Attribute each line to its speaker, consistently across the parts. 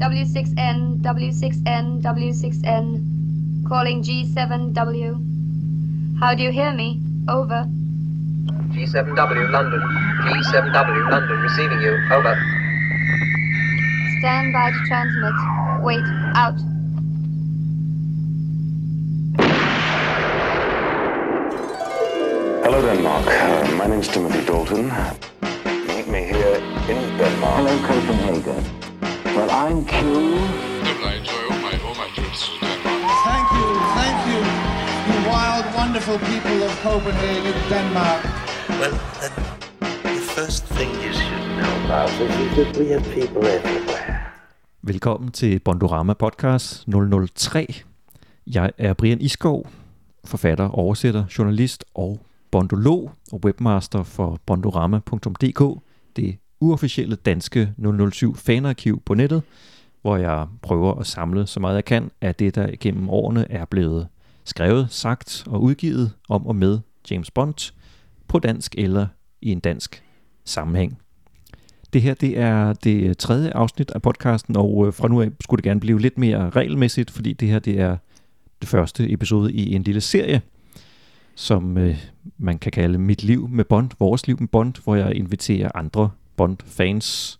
Speaker 1: W6N, W6N, W6N. Calling G7W. How do you hear me? Over.
Speaker 2: G7W London. G7W London receiving you. Over.
Speaker 1: Stand by to transmit. Wait, out.
Speaker 3: Hello, Denmark. Uh, my name's Timothy Dalton. Meet me here in Denmark.
Speaker 4: Hello, Copenhagen. Well, I'm Q.
Speaker 5: I enjoy all my all my trips to Denmark.
Speaker 6: Thank you, thank you, you wild, wonderful people of Copenhagen, Denmark.
Speaker 7: Well, then, the first thing you should know about is that we have people everywhere.
Speaker 8: Velkommen til Bondorama Podcast 003. Jeg er Brian Iskov, forfatter, oversætter, journalist og bondolog og webmaster for bondorama.dk, det uofficielle danske 007 fanarkiv på nettet, hvor jeg prøver at samle så meget jeg kan af det, der gennem årene er blevet skrevet, sagt og udgivet om og med James Bond på dansk eller i en dansk sammenhæng. Det her det er det tredje afsnit af podcasten, og øh, fra nu af skulle det gerne blive lidt mere regelmæssigt, fordi det her det er det første episode i en lille serie, som øh, man kan kalde Mit liv med Bond, Vores liv med Bond, hvor jeg inviterer andre Bond-fans,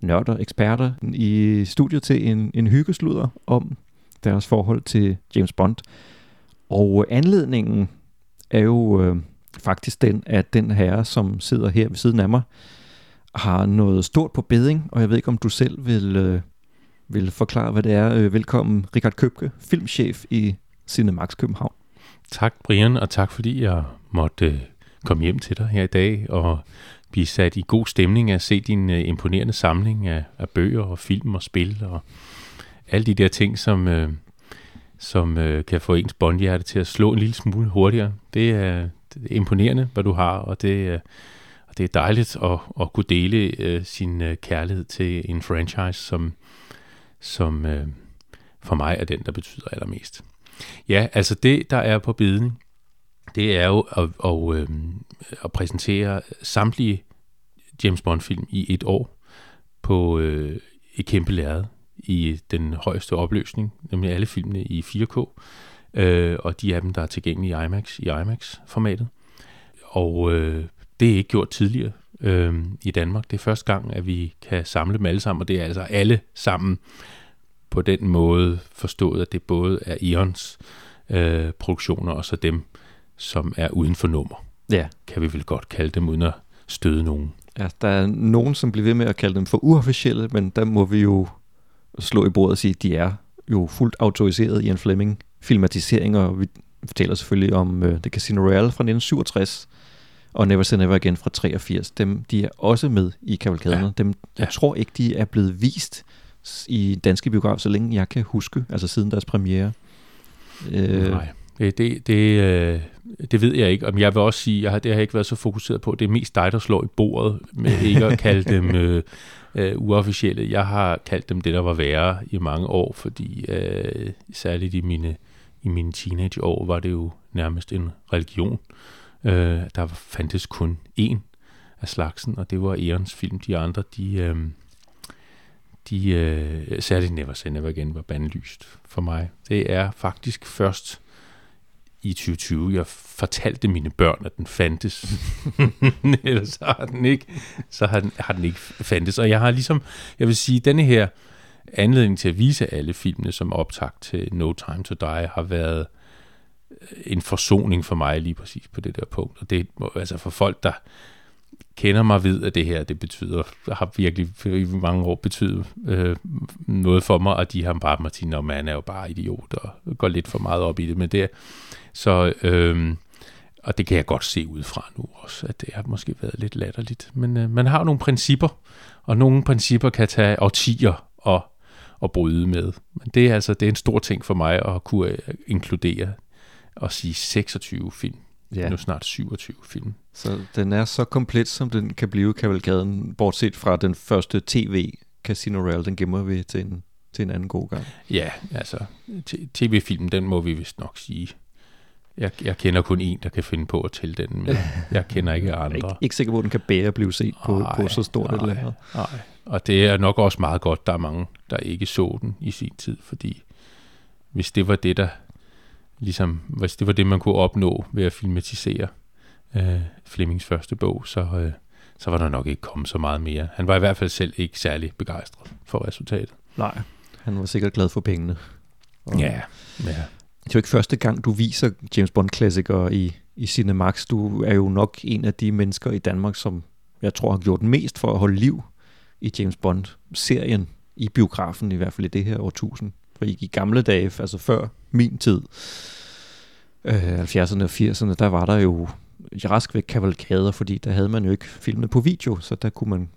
Speaker 8: nørder, eksperter i studiet til en, en hyggesluder om deres forhold til James Bond. Og anledningen er jo øh, faktisk den, at den herre, som sidder her ved siden af mig, har noget stort på beding, og jeg ved ikke, om du selv vil, øh, vil forklare, hvad det er. Øh, velkommen, Richard Købke, filmchef i Cinemax København.
Speaker 9: Tak, Brian, og tak fordi jeg måtte øh, komme hjem til dig her i dag og blive sat i god stemning af at se din øh, imponerende samling af, af bøger og film og spil og alle de der ting, som, øh, som øh, kan få ens bondhjerte til at slå en lille smule hurtigere. Det er, det er imponerende, hvad du har, og det, øh, og det er dejligt at, at kunne dele øh, sin øh, kærlighed til en franchise, som, som øh, for mig er den, der betyder allermest. Ja, altså det, der er på biden, det er jo at, at, øh, at præsentere samtlige James Bond-film i et år på øh, et kæmpe lærred i den højeste opløsning, nemlig alle filmene i 4K, øh, og de af dem, der er tilgængelige i IMAX, i IMAX-formatet. Og øh, det er ikke gjort tidligere øh, i Danmark. Det er første gang, at vi kan samle dem alle sammen, og det er altså alle sammen på den måde forstået, at det både er Eons øh, produktioner, og så dem, som er uden for nummer.
Speaker 8: Ja.
Speaker 9: Kan vi vel godt kalde dem, uden at støde nogen.
Speaker 8: Ja, der er nogen, som bliver ved med at kalde dem for uofficielle, men der må vi jo slå i bordet og sige, at de er jo fuldt autoriseret i en Fleming filmatisering, og vi fortæller selvfølgelig om uh, The Casino Royale fra 1967, og Never Say Never Again fra 83. Dem, de er også med i kavalkaderne. Ja. Dem, jeg
Speaker 9: Ja.
Speaker 8: tror ikke, de er blevet vist i danske biografer, så længe jeg kan huske, altså siden deres premiere. Øh,
Speaker 9: Nej, det, det, det, øh, det ved jeg ikke. Om jeg vil også sige, jeg har, det har jeg ikke været så fokuseret på. Det er mest dig, der slår i bordet med ikke at kalde dem øh, øh, uofficielle. Jeg har kaldt dem det, der var værre i mange år, fordi øh, særligt i mine, i mine teenageår var det jo nærmest en religion. Øh, der fandtes kun én af slagsen, og det var Erens film. De andre, de... Øh, de, øh, særligt Never Say Never Again var bandlyst for mig. Det er faktisk først i 2020, jeg fortalte mine børn, at den fandtes. Ellers så har den ikke, så har den, har den ikke fandtes. Og jeg har ligesom, jeg vil sige, denne her anledning til at vise alle filmene som optakt til No Time to Die har været øh, en forsoning for mig lige præcis på det der punkt. Og det må, altså for folk, der kender mig ved, at det her, det betyder, har virkelig i mange år betydet øh, noget for mig, og de har bare, Martin, og man er jo bare idiot, og går lidt for meget op i det, men det så, øh, og det kan jeg godt se ud fra nu også, at det har måske været lidt latterligt, men øh, man har nogle principper, og nogle principper kan tage årtier at, at bryde med, men det er altså, det er en stor ting for mig at kunne øh, inkludere og sige 26 film,
Speaker 8: Ja.
Speaker 9: nu snart 27 film.
Speaker 8: Så den er så komplet, som den kan blive kavalkaden, bortset fra den første tv Casino Royale, den gemmer vi til en, til en anden god gang.
Speaker 9: Ja, altså, tv-filmen, den må vi vist nok sige. Jeg, jeg kender kun en, der kan finde på at tælle den, men jeg kender ikke
Speaker 8: Jeg er
Speaker 9: andre.
Speaker 8: ikke, ikke sikker på, at den kan bære at blive set på, på så stort et
Speaker 9: nej,
Speaker 8: lærred.
Speaker 9: Nej, og det er nok også meget godt. Der er mange der ikke så den i sin tid, fordi hvis det var det, der ligesom, hvis det var det, man kunne opnå ved at filmatisere øh, Flemings første bog, så, øh, så var der nok ikke kommet så meget mere. Han var i hvert fald selv ikke særlig begejstret for resultatet.
Speaker 8: Nej, han var sikkert glad for pengene. Og
Speaker 9: Ja, ja.
Speaker 8: Det er jo ikke første gang, du viser James Bond-klassikere i, i Cinemax. Du er jo nok en af de mennesker i Danmark, som jeg tror har gjort mest for at holde liv i James Bond-serien i biografen, i hvert fald i det her årtusind. For i i gamle dage, altså før min tid, øh, 70'erne og 80'erne, der var der jo rask væk kavalkader, fordi der havde man jo ikke filmet på video, så der kunne man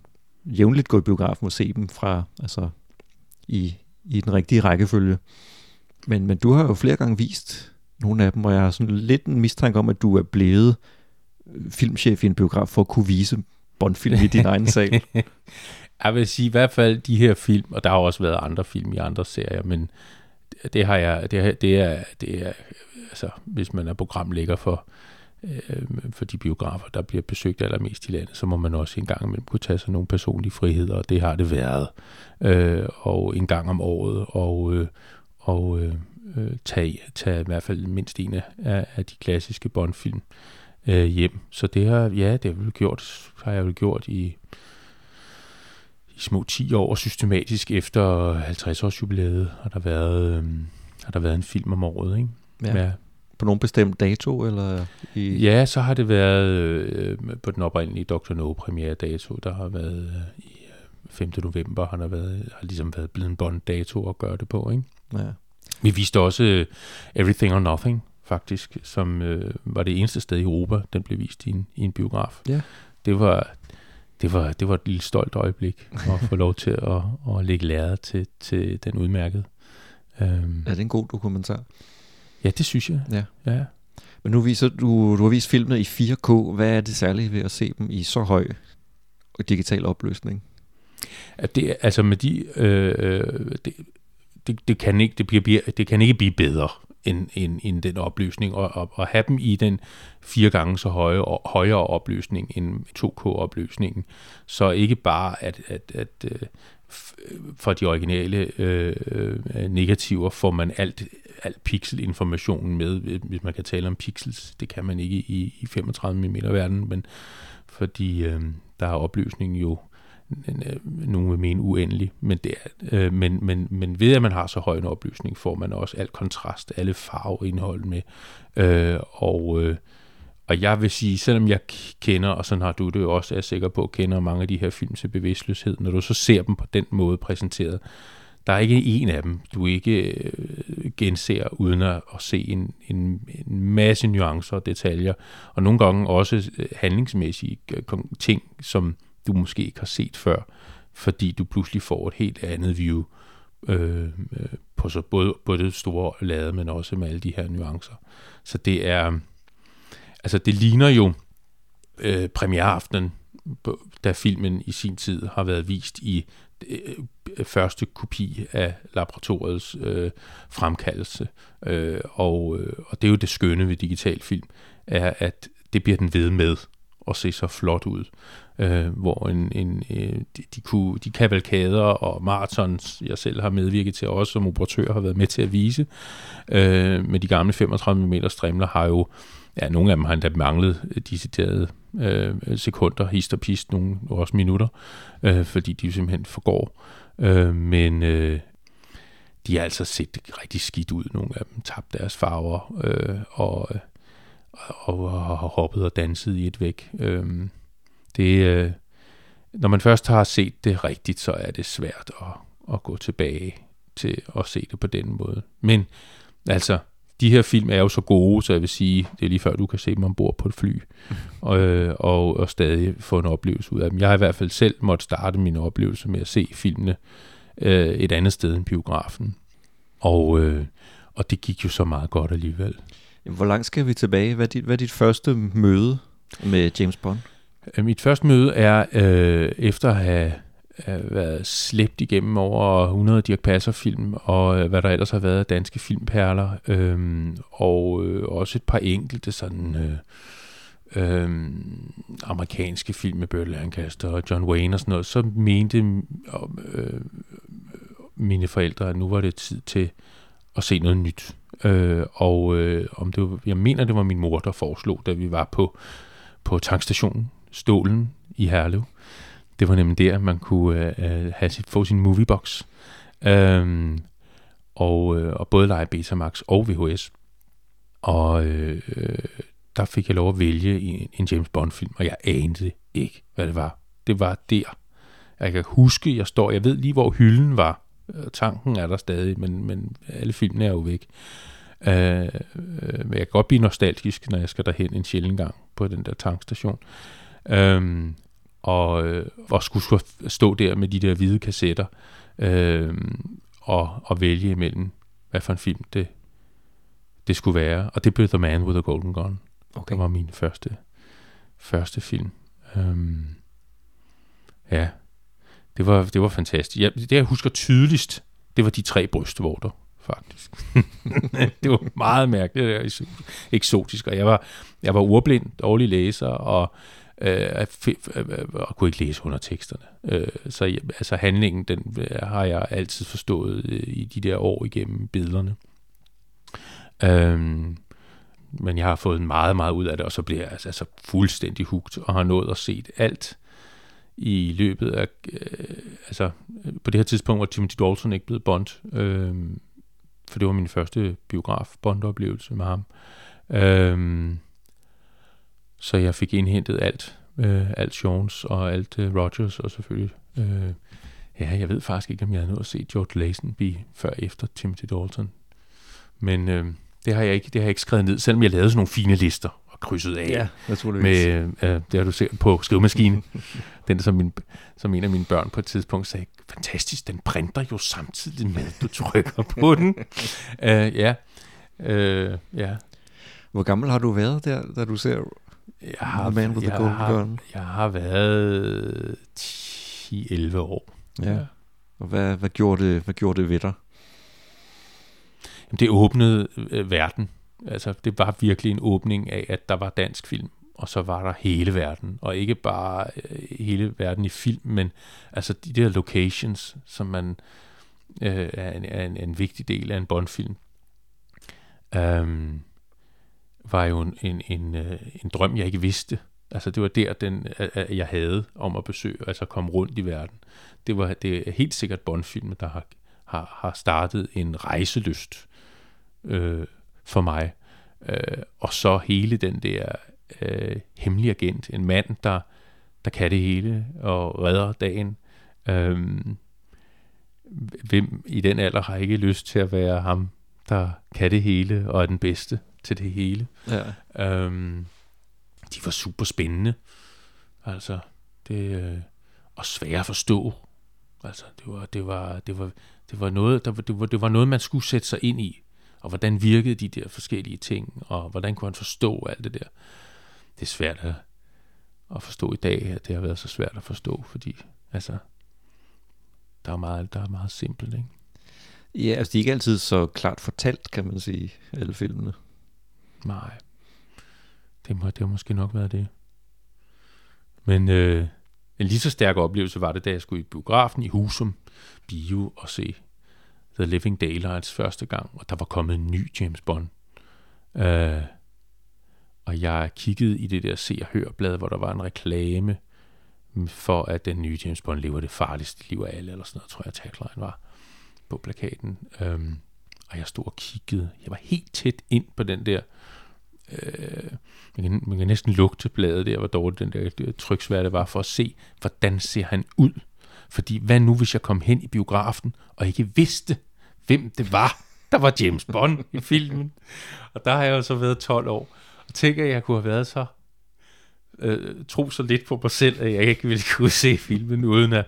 Speaker 8: jævnligt gå i biografen og se dem fra, altså i, i den rigtige rækkefølge. Men, men du har jo flere gange vist nogle af dem, og jeg har sådan lidt en mistanke om, at du er blevet øh, filmchef i en biograf for at kunne vise Bondfilm i din egen sal.
Speaker 9: Jeg vil sige i hvert fald de her film, og der har også været andre film i andre serier, men det har jeg, det, er, det er, det er altså, hvis man er programlægger for, øh, for de biografer, der bliver besøgt allermest i landet, så må man også en gang imellem kunne tage sig nogle personlige friheder, og det har det været. Øh, og en gang om året, og, øh, og øh, øh, tage, tage i hvert fald mindst en af, af de klassiske Bond-film øh, hjem. Så det har, ja, det har, vel gjort, har jeg vel gjort i, i små 10 år systematisk efter 50 års jubilæet har der været øh, har der været en film om året, ikke?
Speaker 8: Ja.
Speaker 9: ja.
Speaker 8: På nogen bestemt dato? Eller i...
Speaker 9: Ja, så har det været øh, på den oprindelige Dr. No premiere dato, der har været øh, i øh, 5. november, har der været, har ligesom været blevet en bond dato at gøre det på, ikke?
Speaker 8: Ja.
Speaker 9: Vi viste også øh, Everything or Nothing, faktisk, som øh, var det eneste sted i Europa, den blev vist i en, i en biograf.
Speaker 8: Ja.
Speaker 9: Det var, det var, det var et lille stolt øjeblik at få lov til at, at lægge læret til, til den udmærkede. Um,
Speaker 8: Er det en god dokumentar?
Speaker 9: ja, det synes jeg.
Speaker 8: Ja.
Speaker 9: Ja.
Speaker 8: Men nu viser du, du har vist filmene i 4K. Hvad er det særlige ved at se dem i så høj digital opløsning?
Speaker 9: At det, altså med de, øh, øh, det, det, det, kan ikke, det, bliver, det kan ikke blive bedre end, end, end den opløsning, og, og, og have dem i den fire gange så høje, og højere opløsning end 2K-opløsningen, så ikke bare at, at, at øh, for de originale øh, øh, negativer får man alt, alt pixelinformationen med, hvis man kan tale om pixels. Det kan man ikke i, i 35 mm verden, men fordi øh, der er opløsningen jo Øh, nogen vil mene uendelig, men, det er, øh, men, men, men ved at man har så høj en oplysning, får man også alt kontrast, alle farveindhold med. Øh, og, øh, og jeg vil sige, selvom jeg kender, og sådan har du det jo også, er jeg sikker på, kender mange af de her film til bevidstløshed, når du så ser dem på den måde præsenteret, der er ikke en af dem, du ikke øh, genser uden at, at se en, en, en masse nuancer og detaljer, og nogle gange også øh, handlingsmæssige øh, ting, som du måske ikke har set før, fordi du pludselig får et helt andet view øh, øh på så både, både det store lade, men også med alle de her nuancer. Så det er, altså det ligner jo øh, premiereaftenen, da filmen i sin tid har været vist i øh, første kopi af laboratoriets øh, fremkaldelse. Øh, og, øh, og det er jo det skønne ved digital film, er at det bliver den ved med at se så flot ud. Øh, hvor en, en, øh, de, de, kunne, de kavalkader og marathons, jeg selv har medvirket til, også som operatør har været med til at vise, øh, med de gamle 35 mm strimler, har jo, ja, nogle af dem har endda manglet deciderede øh, sekunder, hist og pist, nogle også minutter, øh, fordi de simpelthen forgår. Øh, men øh, de har altså set rigtig skidt ud, nogle af dem. Tabt deres farver, øh, og, øh, og, og har hoppet og danset i et væk. Øh, det, øh, når man først har set det rigtigt, så er det svært at, at gå tilbage til at se det på den måde. Men altså, de her film er jo så gode, så jeg vil sige, det er lige før du kan se dem ombord på et fly, og, øh, og, og stadig få en oplevelse ud af dem. Jeg har i hvert fald selv måtte starte min oplevelse med at se filmene øh, et andet sted end biografen. Og, øh, og det gik jo så meget godt alligevel.
Speaker 8: Hvor langt skal vi tilbage? Hvad er dit, hvad er dit første møde med James Bond?
Speaker 9: Øh, mit første møde er øh, efter at have, have været slæbt igennem over 100 Dirk Passer-film, og øh, hvad der ellers har været af danske filmperler, øh, og øh, også et par enkelte sådan... Øh, øh, amerikanske film med Burt Lancaster og John Wayne og sådan noget, så mente øh, mine forældre, at nu var det tid til at se noget nyt. Øh, og øh, om det var, jeg mener, det var min mor, der foreslog, da vi var på, på tankstationen, Stålen i Herlev. Det var nemlig der, man kunne øh, øh have sit, få sin moviebox. Øh, og, øh, og både lege Betamax og VHS. Og øh, øh, der fik jeg lov at vælge en, en James Bond-film, og jeg anede ikke, hvad det var. Det var der. Jeg kan huske, jeg står, jeg ved lige, hvor hylden var. Øh, Tanken er der stadig, men, men alle filmene er jo væk. Øh, øh, men jeg kan godt blive nostalgisk, når jeg skal derhen en sjældent gang på den der tankstation. Øh, og, øh, og skulle stå der med de der hvide kassetter øh, og, og vælge imellem, hvad for en film det, det skulle være. Og det blev The Man with a Golden Gun. Okay. Det var min første, første film. Øhm, ja, det var, det var fantastisk. Jeg, det, jeg husker tydeligst, det var de tre brystvorter, faktisk. det var meget mærkeligt, det var eksotisk, og jeg var, jeg var urblind, dårlig læser, og øh, øh, og kunne ikke læse underteksterne. Øh, så altså handlingen, den øh, har jeg altid forstået øh, i de der år igennem billederne. Øhm, men jeg har fået meget, meget ud af det, og så bliver jeg altså, altså fuldstændig hugt, og har nået at se alt i løbet af, øh, altså på det her tidspunkt var Timothy Dalton ikke blevet Bond, øh, for det var min første biograf Bond-oplevelse med ham. Øh, så jeg fik indhentet alt, øh, alt Jones og alt øh, Rogers, og selvfølgelig, øh, ja, jeg ved faktisk ikke, om jeg havde nået at se George Lazenby før efter Timothy Dalton. Men øh, det har jeg ikke, det har jeg ikke skrevet ned, selvom jeg lavede sådan nogle fine lister og krydset af.
Speaker 8: Ja,
Speaker 9: med, øh, det har du set på skrivemaskinen. den, som, min, som en af mine børn på et tidspunkt sagde, fantastisk, den printer jo samtidig med, at du trykker på den. uh, ja. Uh, ja.
Speaker 8: Hvor gammel har du været der, da du ser
Speaker 9: jeg har,
Speaker 8: Man with the Golden
Speaker 9: har,
Speaker 8: Gun?
Speaker 9: Jeg har været 10-11 år.
Speaker 8: Ja. ja. Og hvad, hvad, gjorde det, hvad gjorde det ved dig?
Speaker 9: Jamen, det åbnede øh, verden. Altså, det var virkelig en åbning af, at der var dansk film, og så var der hele verden. Og ikke bare øh, hele verden i film, men altså de der locations, som man øh, er, en, er en, en vigtig del af en Bond-film. øh, var jo en, en, en, øh, en drøm, jeg ikke vidste. Altså det var der, den, øh, øh, jeg havde om at besøge, altså komme rundt i verden. Det var det er helt sikkert Bond-filmen, der har, har, har startet en rejselyst øh, for mig. Øh, og så hele den der øh, hemmelige agent, en mand, der, der kan det hele og redder dagen. Øh, hvem i den alder har ikke lyst til at være ham, der kan det hele og er den bedste til det hele.
Speaker 8: Ja.
Speaker 9: Øhm, de var super spændende. Altså, det, øh, og svære at forstå. Altså, det var, det var, det var, det var noget, der, det var, det var noget, man skulle sætte sig ind i. Og hvordan virkede de der forskellige ting, og hvordan kunne han forstå alt det der. Det er svært at, at forstå i dag, at det har været så svært at forstå, fordi altså, der er meget, der er meget simpelt, ikke?
Speaker 8: Ja, altså de er ikke altid så klart fortalt, kan man sige, alle filmene.
Speaker 9: Nej. Det må, det må måske nok være det. Men øh, en lige så stærk oplevelse var det, da jeg skulle i biografen i Husum Bio og se The Living Daylights første gang, og der var kommet en ny James Bond. Øh, og jeg kiggede i det der se- og hørblad, hvor der var en reklame for, at den nye James Bond lever det farligste liv af alle, eller sådan noget, tror jeg tagline var på plakaten. Øhm, og jeg stod og kiggede. Jeg var helt tæt ind på den der øh, man, kan, man kan næsten lugte bladet der, hvor dårligt den der, tryksværte var, for at se, hvordan ser han ud. Fordi hvad nu, hvis jeg kom hen i biografen, og ikke vidste, hvem det var, der var James Bond i filmen. Og der har jeg jo så været 12 år. Og tænker, at jeg kunne have været så øh, tro så lidt på mig selv, at jeg ikke ville kunne se filmen, uden at,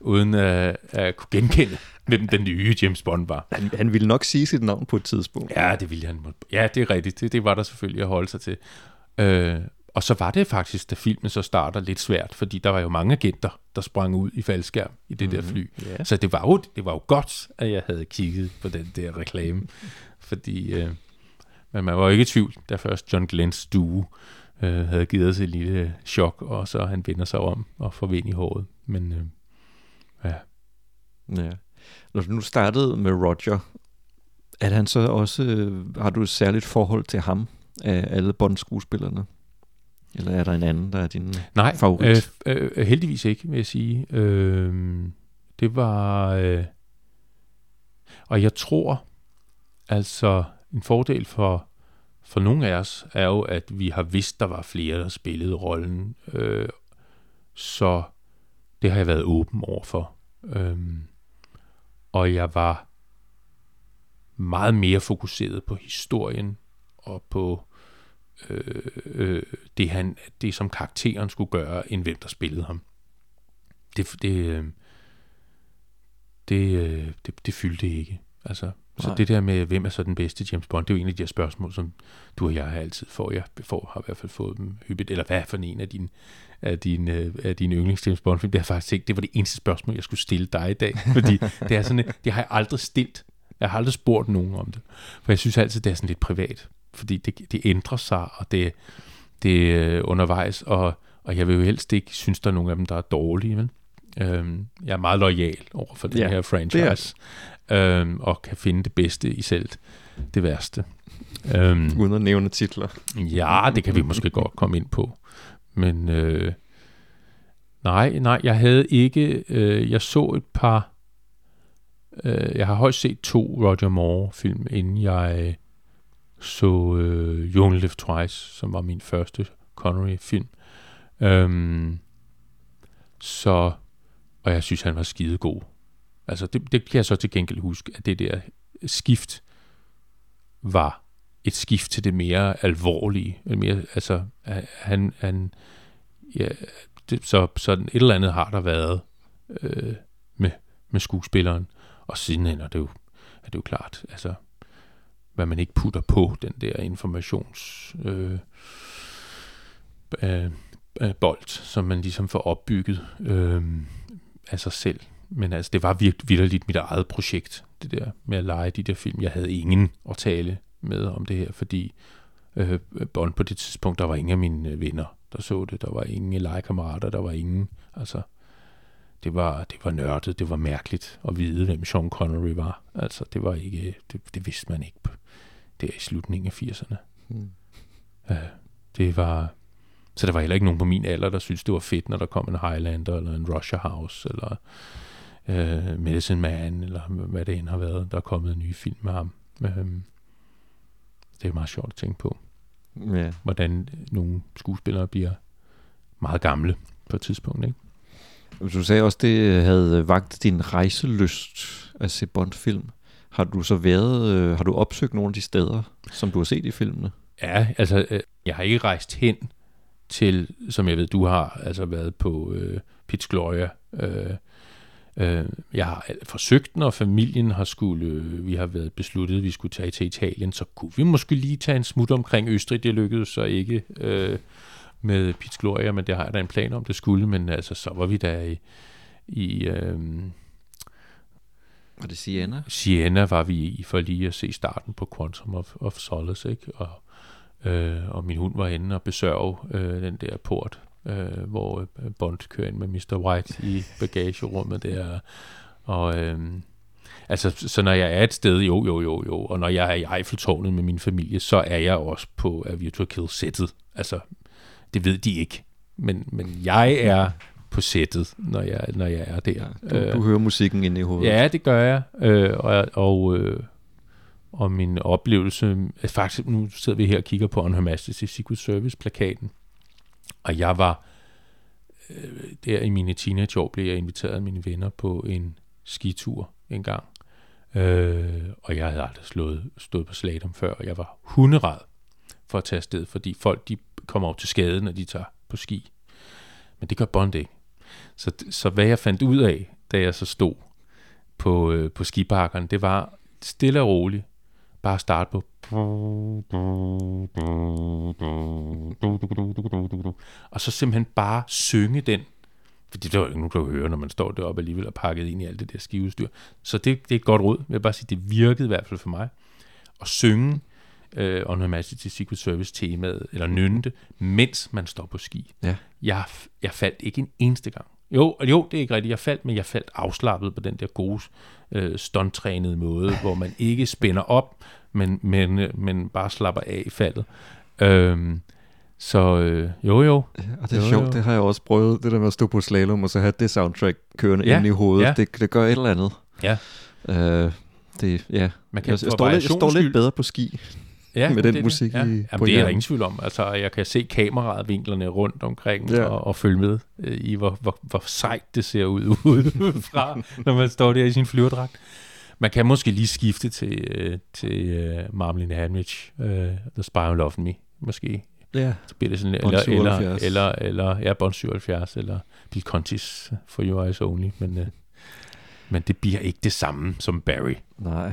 Speaker 9: uden at, at kunne genkende, hvem den nye James Bond var.
Speaker 8: Han, han ville nok sige sit navn på et tidspunkt.
Speaker 9: Ja, det ville han. Ja, det er rigtigt. Det, det var der selvfølgelig at holde sig til. Øh, og så var det faktisk, da filmen så starter, lidt svært, fordi der var jo mange agenter, der sprang ud i faldskærm i det mm-hmm. der fly. Yeah. Så det var, jo, det var jo godt, at jeg havde kigget på den der reklame, fordi øh, men man var jo ikke i tvivl, da først John Glens duo øh, havde givet os et lille chok, og så han vender sig om og får vind i håret. Men øh, ja.
Speaker 8: Ja. Når du nu startede med Roger, er han så også, øh, har du et særligt forhold til ham af alle Bond-skuespillerne? Eller er der en anden, der er din
Speaker 9: Nej,
Speaker 8: favorit?
Speaker 9: Øh, øh, heldigvis ikke, vil jeg sige. Øh, det var... Øh, og jeg tror, altså en fordel for, for nogle af os, er jo, at vi har vidst, der var flere, der spillede rollen. Øh, så det har jeg været åben over for. Øh, og jeg var meget mere fokuseret på historien og på øh, øh, det, han, det, som karakteren skulle gøre, end hvem der spillede ham. Det, det, øh, det, øh, det, det fyldte ikke. Altså, så
Speaker 8: Nej.
Speaker 9: det der med, hvem er så den bedste James Bond, det er jo en af de her spørgsmål, som du og jeg altid får. Jeg får, har i hvert fald fået dem hyppigt. Eller hvad for en af dine, af dine, øh, af dine yndlings James Bond film? Det har jeg faktisk tænkt, det var det eneste spørgsmål, jeg skulle stille dig i dag. Fordi det er sådan, det har jeg aldrig stillet. Jeg har aldrig spurgt nogen om det. For jeg synes altid, det er sådan lidt privat. Fordi det, det ændrer sig, og det, det er undervejs, og, og jeg vil jo helst ikke synes, der er nogen af dem, der er dårlige. Vel? Øhm, jeg er meget lojal over for den
Speaker 8: Ja,
Speaker 9: her franchise, øhm, og kan finde det bedste i selv det værste. Øhm,
Speaker 8: Uden at nævne titler.
Speaker 9: Ja, det kan vi måske godt komme ind på. Men øh, nej, nej, jeg havde ikke, øh, jeg så et par, øh, jeg har højst set to Roger Moore film, inden jeg øh, så øh, You Only Live Twice, som var min første Connery film. Øhm, så, og jeg synes, han var skide god. Altså, det, det kan jeg så til gengæld huske, at det der skift var et skift til det mere alvorlige. Mere, altså, han, han ja, det, så sådan et eller andet har der været øh, med, med skuespilleren. Og sidenhen er det jo, er det jo klart, altså, hvad man ikke putter på den der informations øh, øh, øh, bold, som man ligesom får opbygget øh, af sig selv. Men altså, det var virkelig vidderligt mit eget projekt, det der med at lege de der film. Jeg havde ingen at tale med om det her, fordi øh, Bond på det tidspunkt, der var ingen af mine øh, venner, der så det. Der var ingen legekammerater, der var ingen, altså, det var, det var nørdet, det var mærkeligt at vide, hvem Sean Connery var. Altså, det var ikke, det, det vidste man ikke der i slutningen af 80'erne.
Speaker 8: Hmm.
Speaker 9: Øh, det var, så der var heller ikke nogen på min alder, der synes det var fedt, når der kom en Highlander, eller en Russia House, eller øh, Medicine Man, eller hvad det end har været, der er kommet en ny film med ham. Øh, det er meget sjovt at tænke på,
Speaker 8: Ja.
Speaker 9: hvordan nogle skuespillere bliver meget gamle på et tidspunkt. Ikke?
Speaker 8: Du sagde også, det havde vagt din rejselyst at se Bond-film. Har du så været, øh, har du opsøgt nogle af de steder, som du har set i filmene?
Speaker 9: Ja, altså, øh, jeg har ikke rejst hen til, som jeg ved, du har altså været på øh, Pitch Gloria. Øh, øh, jeg har forsøgt, når familien har skulle, vi har været besluttet, at vi skulle tage til Italien, så kunne vi måske lige tage en smut omkring Østrig. Det lykkedes så ikke øh, med Pitch Gloria, men det har jeg da en plan om, det skulle. Men altså, så var vi der i, i øh,
Speaker 8: Var det Sienna?
Speaker 9: Siena var vi i for lige at se starten på Quantum of, of Solace, ikke? Og, øh, og min hund var inde og besørge øh, den der port, øh, hvor øh, Bond kører ind med Mr. White i bagagerummet der. Og øh, altså, så når jeg er et sted, jo, jo, jo, jo, og når jeg er i Eiffeltårnet med min familie, så er jeg også på A View to Kill sættet. Altså, det ved de ikke. Men, men jeg er på sættet, når jeg, når jeg er der.
Speaker 8: Du, du hører musikken inde i hovedet.
Speaker 9: Ja, det gør jeg. Øh, og, og, øh, og min oplevelse... Faktisk, nu sidder vi her og kigger på On Her Majesty Secret Service-plakaten. Og jeg var... Øh, der i mine teenageår blev jeg inviteret af mine venner på en skitur en gang. Øh, og jeg havde aldrig slået, stået på slalom før, og jeg var hunderad for at tage afsted, fordi folk de kommer op til skade, når de tager på ski. Men det gør Bond ikke. Så, så hvad jeg fandt ud af, da jeg så stod på, øh, på skibakkerne, det var stille og roligt, bare starte på og så simpelthen bare synge den for det er jo ikke nogen, der kan høre, når man står deroppe alligevel og pakket ind i alt det der skivestyr. Så det, det er et godt råd. Jeg vil bare sige, det virkede i hvert fald for mig. At synge øh, Majesty Secret Service temaet, eller nynne det, mens man står på ski.
Speaker 8: Ja.
Speaker 9: Jeg, jeg faldt ikke en eneste gang Jo, jo, det er ikke rigtigt. Jeg faldt, men jeg faldt afslappet på den der gode øh, stunttrænede måde, hvor man ikke spænder op, men, men, øh, men bare slapper af i faldet. Øhm, så øh, jo, jo.
Speaker 8: Ja, og det er
Speaker 9: Jo,
Speaker 8: sjovt,
Speaker 9: jo.
Speaker 8: det har jeg også prøvet, det der med at stå på slalom, og så have det soundtrack kørende
Speaker 9: Ja,
Speaker 8: inde i hovedet.
Speaker 9: ja.
Speaker 8: Det, det gør et eller andet.
Speaker 9: Ja.
Speaker 8: Øh, det, ja.
Speaker 9: Man kan
Speaker 8: jeg, jeg, står lidt, jeg står lidt bedre på ski.
Speaker 9: Ja,
Speaker 8: med den
Speaker 9: det.
Speaker 8: musik
Speaker 9: ja.
Speaker 8: i-
Speaker 9: Jamen, det er der ingen tvivl om. Altså, jeg kan se kameravinklerne rundt omkring
Speaker 8: Ja.
Speaker 9: og, og følge med øh, i, hvor, hvor, hvor sejt det ser ud udefra, når man står der i sin flyverdragt. Man kan måske lige skifte til, øh, til uh, Marmalade Hamrich, uh, The Spy Who Loved Me, måske.
Speaker 8: Ja.
Speaker 9: Så bliver det sådan, eller, eller,
Speaker 8: 77.
Speaker 9: eller, eller, ja, Bond 77, eller Bill Contis For Your Eyes Only, men, uh, men det bliver ikke det samme som Barry.
Speaker 8: Nej.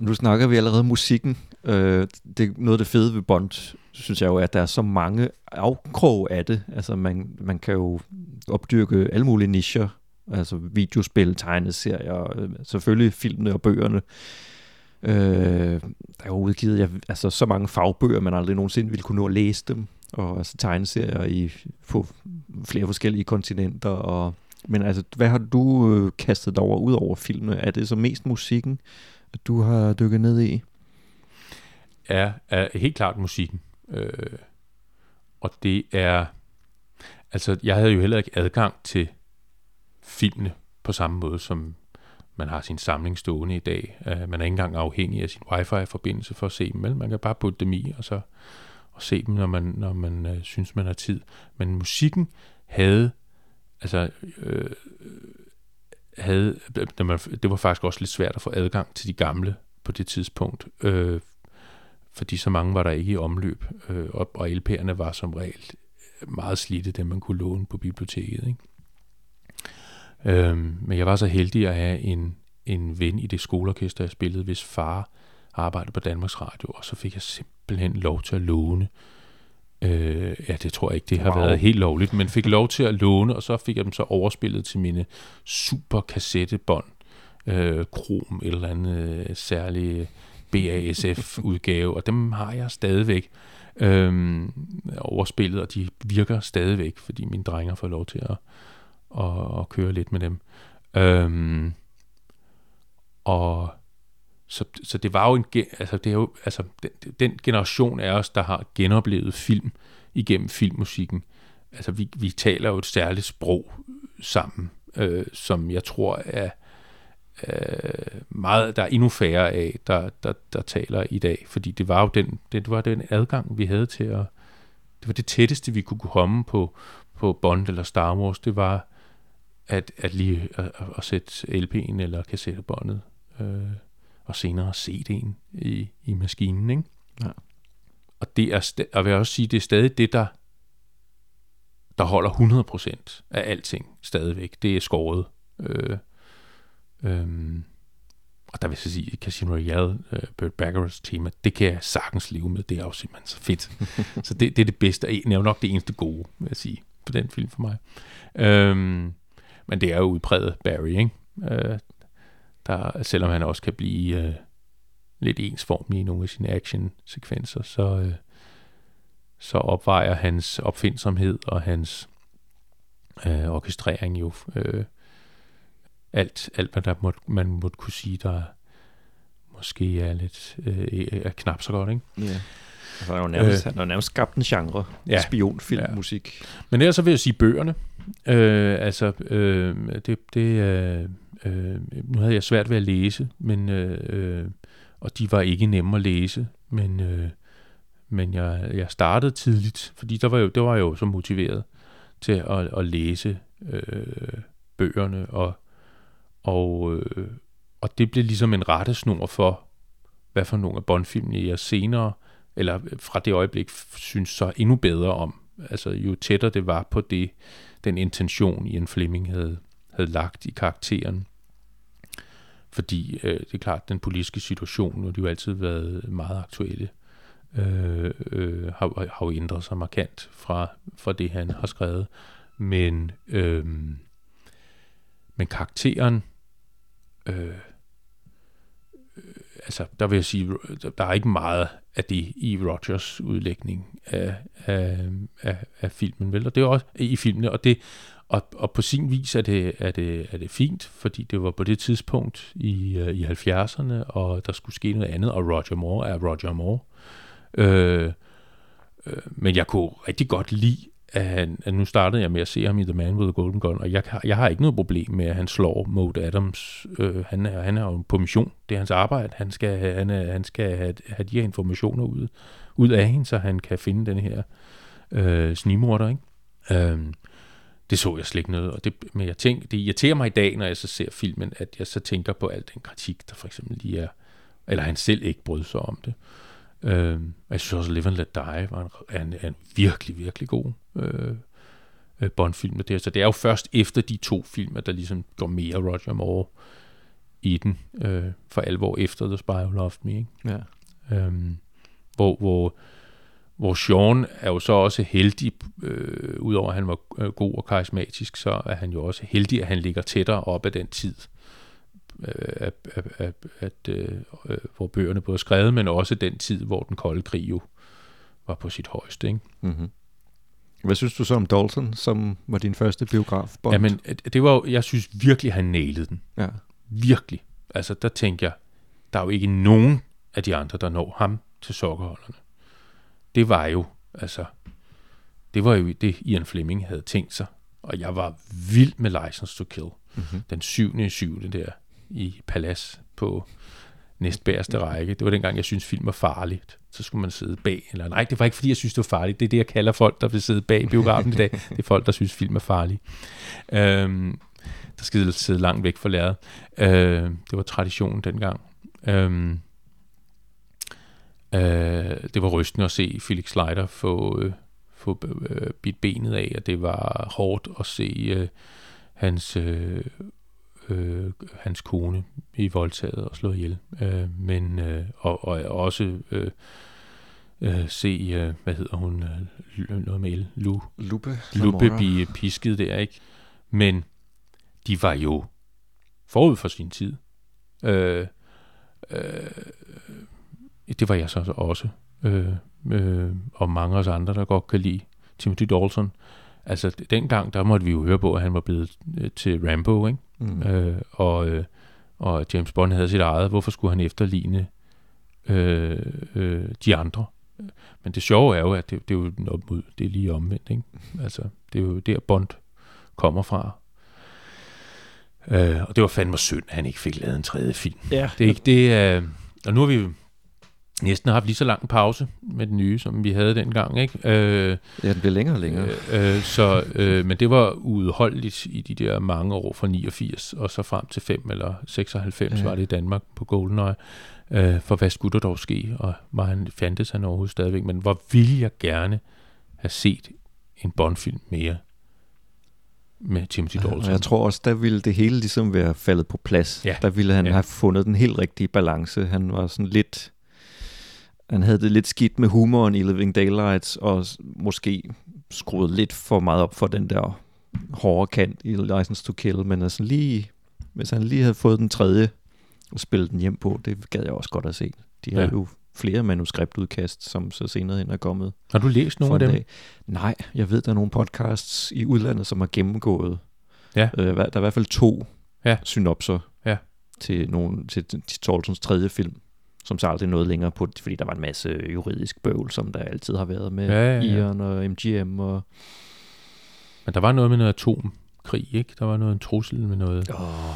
Speaker 8: Nu snakker vi allerede musikken. Øh, det, er noget af det fede ved Bond, synes jeg jo, at der er så mange afkrog af det. Altså, man, man kan jo opdyrke alle mulige nicher. Altså videospil, tegneserier, øh, selvfølgelig filmene og bøgerne. Øh, der er jo udgivet jeg, altså, så mange fagbøger, man aldrig nogensinde ville kunne nå at læse dem. Og altså tegneserier i, på flere forskellige kontinenter. Og, men altså, hvad har du øh, kastet dig over ud over filmene? Er det så mest musikken, du har dykket ned i?
Speaker 9: er, er helt klart musikken. Øh, og det er... Altså, jeg havde jo heller ikke adgang til filmene på samme måde, som man har sin samling stående i dag. Uh, man er ikke engang afhængig af sin wifi-forbindelse for at se dem. Vel? Man kan bare putte dem i, og så og se dem, når man, når man øh, synes, man har tid. Men musikken havde... Altså, øh, havde, da man, det var faktisk også lidt svært at få adgang til de gamle på det tidspunkt, øh, fordi så mange var der ikke i omløb, øh, og, og LP'erne var som regel meget slidte, dem man kunne låne på biblioteket. Ikke? Øh, men jeg var så heldig at have en, en ven i det skoleorkester, jeg spillede, hvis far arbejdede på Danmarks Radio, og så fik jeg simpelthen lov til at låne. Øh, ja, det tror jeg ikke, det har
Speaker 8: Wow.
Speaker 9: været helt lovligt, men fik lov til at låne, og så fik jeg dem så overspillet til mine super kassettebånd, øh, krom, eller andet øh, særlig BASF-udgave, og dem har jeg stadigvæk øhm, overspillet, og de virker stadigvæk, fordi mine drenger får lov til at, at, at køre lidt med dem. Øhm, og så, så det var jo en, altså det er jo, altså den, den generation af os, der har genoplevet film igennem filmmusikken, altså vi, vi taler jo et særligt sprog sammen, øh, som jeg tror er øh, meget, der er endnu færre af, der, der, der taler i dag, fordi det var jo den, det var den adgang, vi havde til at, det var det tætteste, vi kunne komme på, på Bond eller Star Wars, det var at, at lige at, at, at sætte LP'en eller kassettebåndet, øh, og senere CD'en i, i maskinen, ikke?
Speaker 8: Ja.
Speaker 9: Og det er, og vil jeg også sige, det er stadig det, der, der holder 100% af alting stadigvæk. Det er skåret. Øh, Øhm, og der vil jeg så sige, Casino Royale, uh, Burt Bacharachs tema, det kan jeg sagtens leve med. Det er jo simpelthen så fedt. så det, det er det bedste, og det er jo nok det eneste gode, vil jeg sige, på den film for mig. Øhm, men det er jo udpræget Barry, ikke? Øh, der, selvom han også kan blive øh, lidt ensformig i nogle af sine action-sekvenser, så, øh, så opvejer hans opfindsomhed og hans øh, orkestrering jo øh, alt, alt hvad der måtte, man måtte kunne sige, der måske er lidt øh, er knap så godt, ikke?
Speaker 8: Ja. Altså, han har jo nærmest,
Speaker 9: Øh.
Speaker 8: han nærmest skabt en genre.
Speaker 9: Ja.
Speaker 8: Ja. Spionfilmmusik.
Speaker 9: Men ellers så vil jeg sige bøgerne. Øh, altså, øh, det, det øh, øh, nu havde jeg svært ved at læse, men, øh, øh, og de var ikke nemme at læse, men, øh, men jeg, jeg startede tidligt, fordi der var jo, det var jeg jo så motiveret til at, at læse øh, bøgerne, og, og, øh, og det blev ligesom en rettesnor for, hvad for nogle af bondfilmene jeg senere, eller fra det øjeblik, synes så endnu bedre om. Altså jo tættere det var på det, den intention, Ian Fleming havde, havde lagt i karakteren. Fordi øh, det er klart, den politiske situation, nu har de jo altid været meget aktuelle, øh, øh, har, har jo ændret sig markant fra, fra det, han har skrevet. Men, øh, men karakteren, øh, øh altså der vil jeg sige, der er ikke meget af det i Rogers udlægning af, af, af, af filmen, vel? Og det er også i filmene, og det, og, og på sin vis er det, er, det, er det fint, fordi det var på det tidspunkt i, øh, i 70'erne, og der skulle ske noget andet, og Roger Moore er Roger Moore. Øh, øh, men jeg kunne rigtig godt lide, at, han, at nu startede jeg med at se ham i The Man with the Golden Gun, og jeg, jeg har ikke noget problem med, at han slår Maud Adams. Øh, han, er, han er jo på mission. Det er hans arbejde. Han skal, han, er, han skal have, have de her informationer ud, ud af hende, så han kan finde den her øh, snimorder. Ikke? Øh, det så jeg slet ikke noget. Og det, men jeg tænker, det irriterer mig i dag, når jeg så ser filmen, at jeg så tænker på al den kritik, der for eksempel lige er, eller han selv ikke brød sig om det. Øhm, og jeg synes også, Live and Let Die var en, er en, er en virkelig, virkelig god øh, øh, Bond-film. med Det. Så det er jo først efter de to film, at der ligesom går mere Roger Moore i den, øh, for alvor efter The Spy Who Loved Me. Ikke?
Speaker 8: Ja.
Speaker 9: Øhm, hvor, hvor, hvor Sean er jo så også heldig, øh, udover at han var øh, god og karismatisk, så er han jo også heldig, at han ligger tættere op af den tid, øh, at, at, at, at, øh, øh, hvor bøgerne både er skrevet, men også den tid, hvor den kolde krig jo var på sit højeste. Ikke?
Speaker 8: Mm-hmm. Hvad synes du så om Dalton, som var din første biograf? Bond?
Speaker 9: Jamen, det var jo, jeg synes virkelig, han nailede den.
Speaker 8: Ja.
Speaker 9: Virkelig. Altså, der tænker jeg, der er jo ikke nogen af de andre, der når ham til sokkerholderne. Det var jo, altså, det var jo det, Ian Fleming havde tænkt sig. Og jeg var vild med License to Kill.
Speaker 8: Mhm.
Speaker 9: Den syvende syvende der i Palace på næstbærste række. Det var dengang, jeg synes film var farligt. Så skulle man sidde bag. Eller nej, det var ikke, fordi jeg synes, det var farligt. Det er det, jeg kalder folk, der vil sidde bag i biografen i dag. Det er folk, der synes, film er farlig. Øhm, der skal sidde langt væk fra lærret. Øh, det var traditionen dengang. Øhm, øh, det var rystende at se Felix Slider få, øh, få øh, bidt benet af, og det var hårdt at se øh, hans, øh, øh, hans kone i voldtaget og slået ihjel. Øh, men, øh, og, og også øh, øh, se, øh, hvad hedder hun, øh, noget med Lu,
Speaker 8: Lupe.
Speaker 9: Lupe blive pisket der, ikke? Men de var jo forud for sin tid. Øh, øh, det var jeg så også. Øh, øh, og mange af os andre, der godt kan lide Timothy Dalton. Altså, dengang, der måtte vi jo høre på, at han var blevet øh, til Rambo, ikke?
Speaker 8: Mm.
Speaker 9: Øh, og, øh, og James Bond havde sit eget. Hvorfor skulle han efterligne øh, øh, de andre? Men det sjove er jo, at det, det er jo op mod, det er lige omvendt, ikke? Altså, det er jo der Bond kommer fra. Øh, og det var fandme synd, at han ikke fik lavet en tredje film.
Speaker 8: Ja.
Speaker 9: Det er ikke det, øh, og nu har vi næsten haft lige så lang en pause med den nye, som vi havde dengang, ikke? Øh,
Speaker 8: Ja, den bliver længere og længere.
Speaker 9: Øh, øh, så, øh, men det var udholdeligt i de der mange år fra 89 og så frem til 5 eller 96
Speaker 8: Ja.
Speaker 9: var det i Danmark på GoldenEye. Øh, for hvad skulle der dog ske? Og var han, fandtes han overhovedet stadigvæk? Men hvor ville jeg gerne have set en Bond-film mere med Timothy Dalton.
Speaker 8: Og jeg tror også, der ville det hele ligesom være faldet på plads.
Speaker 9: Ja.
Speaker 8: Der ville han
Speaker 9: Ja.
Speaker 8: have fundet den helt rigtige balance. Han var sådan lidt... Han havde det lidt skidt med humoren i Living Daylights, og måske skruet lidt for meget op for den der hårde kant i License to Kill, men altså lige, hvis han lige havde fået den tredje og spillet den hjem på, det gad jeg også godt at se. De har
Speaker 9: Ja.
Speaker 8: jo flere manuskriptudkast, som så senere hen er kommet.
Speaker 9: Har du læst nogle af dem?
Speaker 8: dag. Nej, jeg ved, der er nogle podcasts i udlandet, som har gennemgået.
Speaker 9: Ja.
Speaker 8: Øh, der er i hvert fald to
Speaker 9: Ja.
Speaker 8: synopser
Speaker 9: Ja.
Speaker 8: til, nogle, til, Toltons tredje film, som så aldrig nåede længere på, fordi der var en masse juridisk bøvl, som der altid har været med
Speaker 9: Ja, ja, ja.
Speaker 8: Ion og MGM. Og,
Speaker 9: Men der var noget med noget atomkrig, ikke? Der var noget en trussel med noget.
Speaker 8: Åh.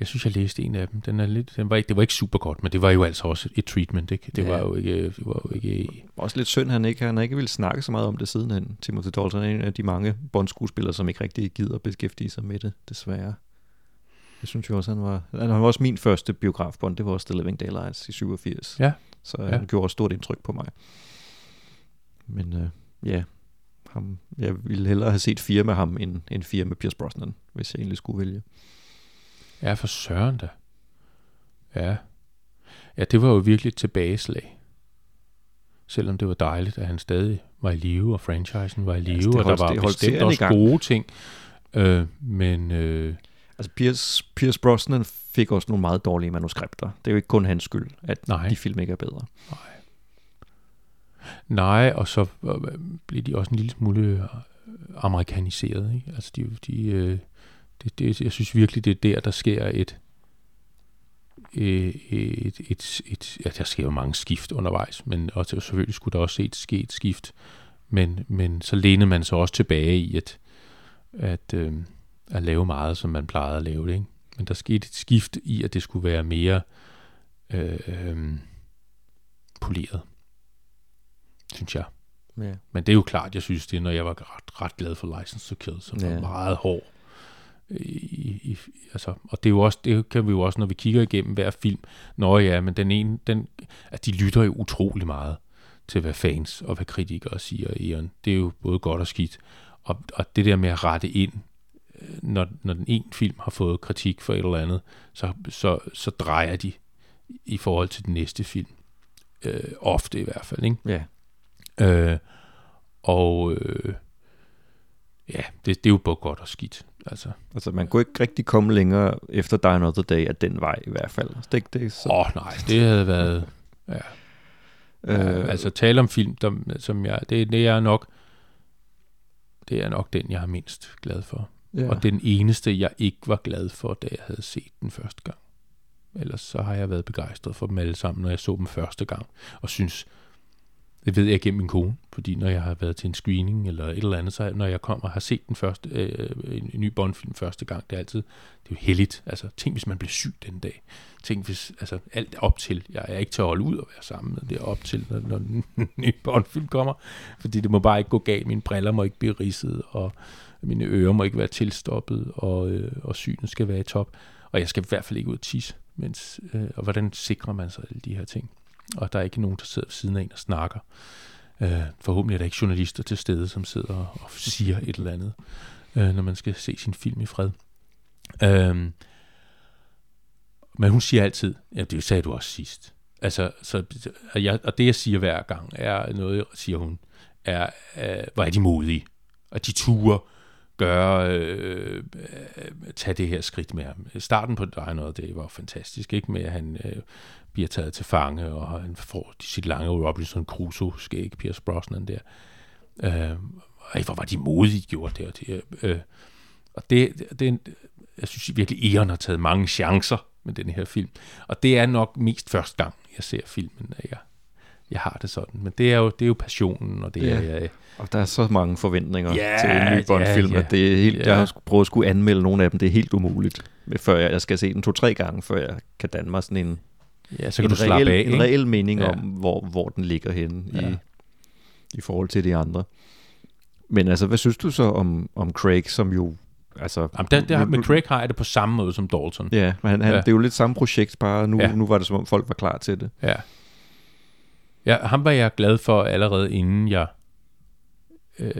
Speaker 9: Jeg synes, jeg læste en af dem. Den er lidt, den var ikke, det var ikke super godt, men det var jo altså også et treatment, ikke? Det
Speaker 8: Ja.
Speaker 9: var jo ikke, det var jo ikke
Speaker 8: også lidt synd, han ikke, han ikke vil snakke så meget om det sidenhen. Timothy Dalton er en af de mange Bond-skuespillere, som ikke rigtig gider beskæftige sig med det, desværre. Jeg synes jo også, han var, han var også min første biografbond, det var også The Living Daylights i 87.
Speaker 9: Ja.
Speaker 8: Så
Speaker 9: Ja.
Speaker 8: han gjorde også stort indtryk på mig. Men øh, ja, ham, jeg ville hellere have set fire med ham, end, end fire med Pierce Brosnan, hvis jeg egentlig skulle vælge.
Speaker 9: Ja, for søren da. Ja. Ja, det var jo virkelig et tilbageslag. Selvom det var dejligt, at han stadig var i live, og franchisen var i live,
Speaker 8: Altså, det
Speaker 9: og der
Speaker 8: holdt-
Speaker 9: var bestemt også gode ting. Øh, men øh,
Speaker 8: Altså Pierce, Pierce Brosnan fik også nogle meget dårlige manuskripter. Det er jo ikke kun hans skyld, at
Speaker 9: Nej.
Speaker 8: de film ikke er bedre.
Speaker 9: nej, og så øh, blev de også en lille smule amerikaniseret. Ikke? Altså de, de, øh, det, det, jeg synes virkelig, det er der, der sker et, et, et, et, et ja, der sker jo mange skift undervejs, men og selvfølgelig skulle der også ske et skift, men, men så lænede man sig også tilbage i at, at, øh, at lave meget, som man plejede at lave det. Ikke? Men der skete et skift i, at det skulle være mere øh, øh, poleret, synes jeg.
Speaker 8: Ja.
Speaker 9: Men det er jo klart, jeg synes det, når jeg var ret, ret glad for License to Kill, som ja. var meget hård. I, i, altså, og det er jo også, det kan vi jo også, når vi kigger igennem hver film, når ja, men den ene, den, at de lytter jo utrolig meget til, hvad fans og hvad kritikere siger Eon. Det er jo både godt og skidt. Og, og det der med at rette ind, øh, når, når den ene film har fået kritik for et eller andet, så, så, så drejer de i forhold til den næste film. Øh, ofte i hvert fald, ikke?
Speaker 8: Ja.
Speaker 9: Øh, og øh, ja, det, det er jo både godt og skidt. Altså,
Speaker 8: altså man kunne ikke rigtig komme længere efter Die Another Day af den vej i hvert fald. Det, det, så...
Speaker 9: Åh oh, nej, det havde været... Ja. Øh, altså tale om film, der, som jeg, det, det er nok det er nok den, jeg er mindst glad for. Ja. Og den eneste, jeg ikke var glad for, da jeg havde set den første gang. Ellers så har jeg været begejstret for dem alle sammen, når jeg så dem første gang. Og synes, det ved jeg gennem min kone, fordi når jeg har været til en screening eller et eller andet, så når jeg kommer og har set den første, øh, en, en ny Bond-film første gang, det er altid, det er jo heldigt. Altså, tænk hvis man bliver syg den dag. Tænk hvis, altså alt op til, jeg er ikke til at holde ud og være sammen med, det er op til, når, når en ny Bond-film kommer, fordi det må bare ikke gå galt, mine briller må ikke blive ridset, og mine ører må ikke være tilstoppet, og, øh, og synet skal være i top, og jeg skal i hvert fald ikke ud og tisse, mens, øh, og hvordan sikrer man sig alle de her ting? og der er ikke nogen, der sidder ved siden af en og snakker. Øh, forhåbentlig er der ikke journalister til stede, som sidder og siger et eller andet, øh, når man skal se sin film i fred. Øh, men hun siger altid, ja, det sagde du også sidst. Altså, så, og, jeg, og det jeg siger hver gang, er noget, siger hun, er, øh, hvor er de modige, og de turer gøre, øh, tage det her skridt med ham. Starten på dig noget, det var fantastisk, ikke? Med at han øh, bliver taget til fange, og han får sit lange Robinson Crusoe-skæg, Pierce Brosnan der. Øh, ej, hvor var de modige gjort det. Og det, øh, og det, det, jeg synes virkelig, Eon har taget mange chancer med den her film. Og det er nok mest første gang, jeg ser filmen, at jeg, jeg har det sådan. Men det er jo, det er jo passionen, og det
Speaker 8: ja.
Speaker 9: er... Jeg,
Speaker 8: og der er så mange forventninger
Speaker 9: ja,
Speaker 8: til en ny Bond-film,
Speaker 9: ja, ja,
Speaker 8: at det er helt,
Speaker 9: ja.
Speaker 8: jeg har prøvet at skulle anmelde nogle af dem, det er helt umuligt, før jeg, jeg skal se den to-tre gange, før jeg kan danne mig sådan en,
Speaker 9: ja, så kan
Speaker 8: en,
Speaker 9: du slappe
Speaker 8: reel,
Speaker 9: af,
Speaker 8: en reel mening
Speaker 9: ja.
Speaker 8: om, hvor, hvor den ligger henne
Speaker 9: Ja.
Speaker 8: i, i forhold til de andre. Men altså, hvad synes du så om, om Craig, som jo... Altså,
Speaker 9: Jamen, der, der, med Craig har jeg det på samme måde som Dalton.
Speaker 8: Ja, men han, han,
Speaker 9: Ja.
Speaker 8: det er jo lidt samme projekt, bare nu,
Speaker 9: Ja.
Speaker 8: nu var det som om folk var klar til det.
Speaker 9: Ja. Ja. ham var jeg glad for allerede inden jeg, øh,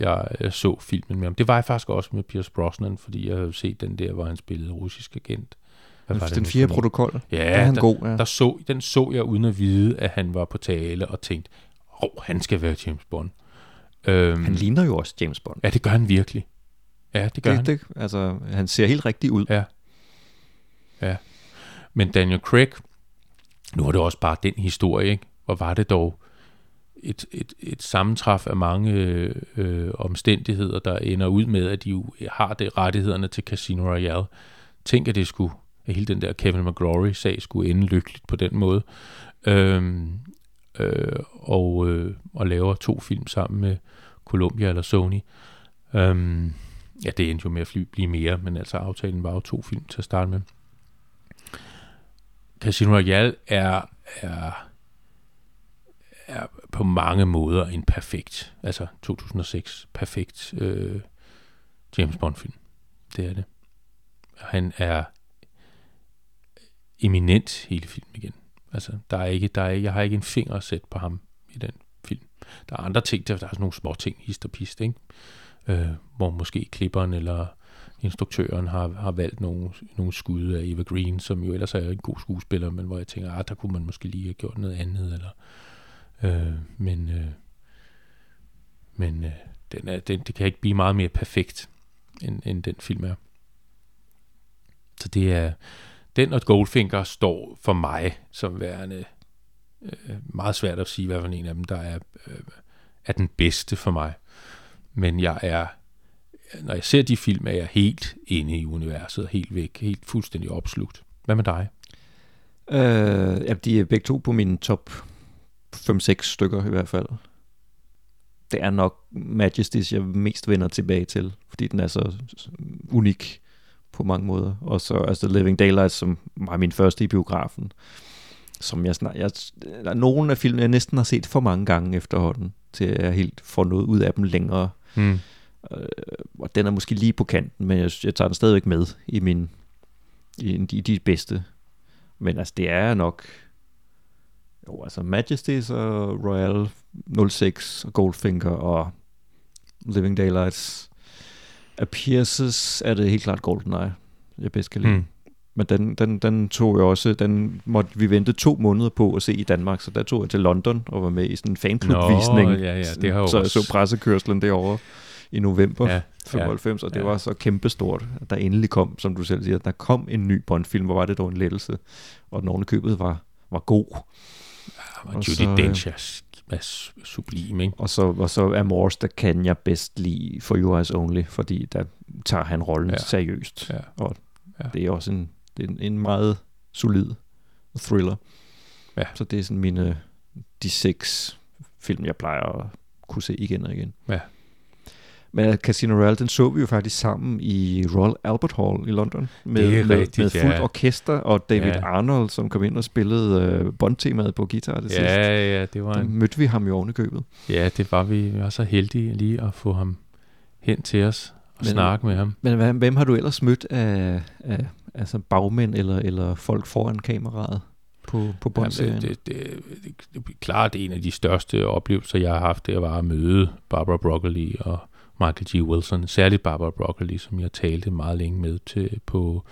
Speaker 9: jeg, jeg så filmen med ham. Det var jeg faktisk også med Pierce Brosnan, fordi jeg havde set den der, hvor han spillede russisk agent. Hvad var det
Speaker 8: Den
Speaker 9: nu
Speaker 8: fjerde protokol,
Speaker 9: Ja,
Speaker 8: der er han
Speaker 9: der,
Speaker 8: god. Ja.
Speaker 9: Der så, den så jeg uden at vide, at han var på tale, og tænkte, åh, oh, han skal være James Bond. Øhm,
Speaker 8: Han ligner jo også James Bond.
Speaker 9: ja, det gør han virkelig. Ja, det gør han.
Speaker 8: det, det, altså, han ser helt rigtig ud.
Speaker 9: Ja. Ja. Men Daniel Craig, nu er det også bare den historie, ikke? Hvor var det dog et, et, et sammentræf af mange øh, omstændigheder, der ender ud med, at de jo har det rettighederne til Casino Royale. Tænk, at det skulle, at hele den der Kevin McGlory-sag skulle ende lykkeligt på den måde. Øhm, øh, og, øh, og laver to film sammen med Columbia eller Sony. Øhm, ja, det endte jo med at fly, blive mere, men altså aftalen var jo to film til at starte med. Casino Royale er, er, er på mange måder en perfekt, altså 2006, perfekt øh, James Bond-film. Det er det. Han er eminent hele filmen igen. Altså, der er ikke, der er, jeg har ikke en finger at sætte på ham i den film. Der er andre ting, der, der er sådan nogle små ting, hist og pist, ikke? Øh, hvor måske klipperen eller instruktøren har, har valgt nogle, nogle skud af Eva Green, som jo ellers er en god skuespiller, men hvor jeg tænker, at der kunne man måske lige have gjort noget andet, eller øh, men øh, men øh, den er, den, det kan ikke blive meget mere perfekt, end, end den film er. Så det er, den og Goldfinger står for mig som værende øh, meget svært at sige, hvad for en af dem, der er, øh, er den bedste for mig. men jeg er, når jeg ser de film, er jeg helt inde i universet, helt væk, helt fuldstændig opslugt. Hvad med dig?
Speaker 8: Øh, ja, de er begge to på min top 5-6 stykker i hvert fald. Det er nok Majesties, jeg mest vender tilbage til, fordi den er så unik på mange måder. Og så altså Living Daylights, som var min første i biografen, som jeg snart... Jeg, der er nogle af filmene, jeg næsten har set for mange gange efterhånden, til at jeg helt får noget ud af dem længere.
Speaker 9: Mm.
Speaker 8: Øh, og den er måske lige på kanten, men jeg, jeg tager den stadigvæk med i min i, i de bedste. Men altså, det er nok jo, altså Majesties og Royal 06 og Goldfinger og Living Daylights. Appearances er det helt klart GoldenEye, jeg bedst kan lide.
Speaker 9: Mm.
Speaker 8: Men den, den, den tog jeg også, den måtte vi vente to måneder på at se i Danmark, så der tog jeg til London og var med i sådan en fanklubvisning.
Speaker 9: Nå, ja, ja, det har
Speaker 8: så jeg
Speaker 9: også-
Speaker 8: så pressekørslen derovre i november
Speaker 9: ja,
Speaker 8: 95, ja, og det
Speaker 9: ja.
Speaker 8: var så kæmpestort, at der endelig kom, som du selv siger, der kom en ny Bond-film, hvor var det dog en lettelse, og den købet var, var god.
Speaker 9: Og
Speaker 8: Og
Speaker 9: Judy
Speaker 8: så, øh,
Speaker 9: Dench er, er sublim, ikke?
Speaker 8: Og så, og så Amores, der kan jeg bedst lide For Your Eyes Only, fordi der tager han rollen
Speaker 9: Ja.
Speaker 8: seriøst.
Speaker 9: Ja.
Speaker 8: Og
Speaker 9: Ja.
Speaker 8: ja. det er også en, det er en, en meget solid thriller.
Speaker 9: Ja.
Speaker 8: Så det er sådan mine, de seks film, jeg plejer at kunne se igen og igen.
Speaker 9: Ja.
Speaker 8: Men Casino Royale, den så vi jo faktisk sammen i Royal Albert Hall i London. Med,
Speaker 9: Det er
Speaker 8: med,
Speaker 9: rigtigt,
Speaker 8: med fuldt
Speaker 9: ja.
Speaker 8: orkester, og David
Speaker 9: Ja.
Speaker 8: ja. Arnold, som kom ind og spillede øh, Bond-temaet på guitar det sidste.
Speaker 9: Ja, ja, det var en,
Speaker 8: mødte vi ham i købet.
Speaker 9: ja, det var vi. Vi var så heldige lige at få ham hen til os og
Speaker 8: Men-
Speaker 9: snakke med ham.
Speaker 8: Men hvad, hvem har du ellers mødt af, af altså bagmænd eller, eller folk foran kameraet på, på Bond-serien?
Speaker 9: Jamen, det, det, det, det er klart en af de største oplevelser, jeg har haft, det var at møde Barbara Broccoli og Michael G. Wilson. Særligt Barbara Broccoli, som jeg talte meget længe med til, på,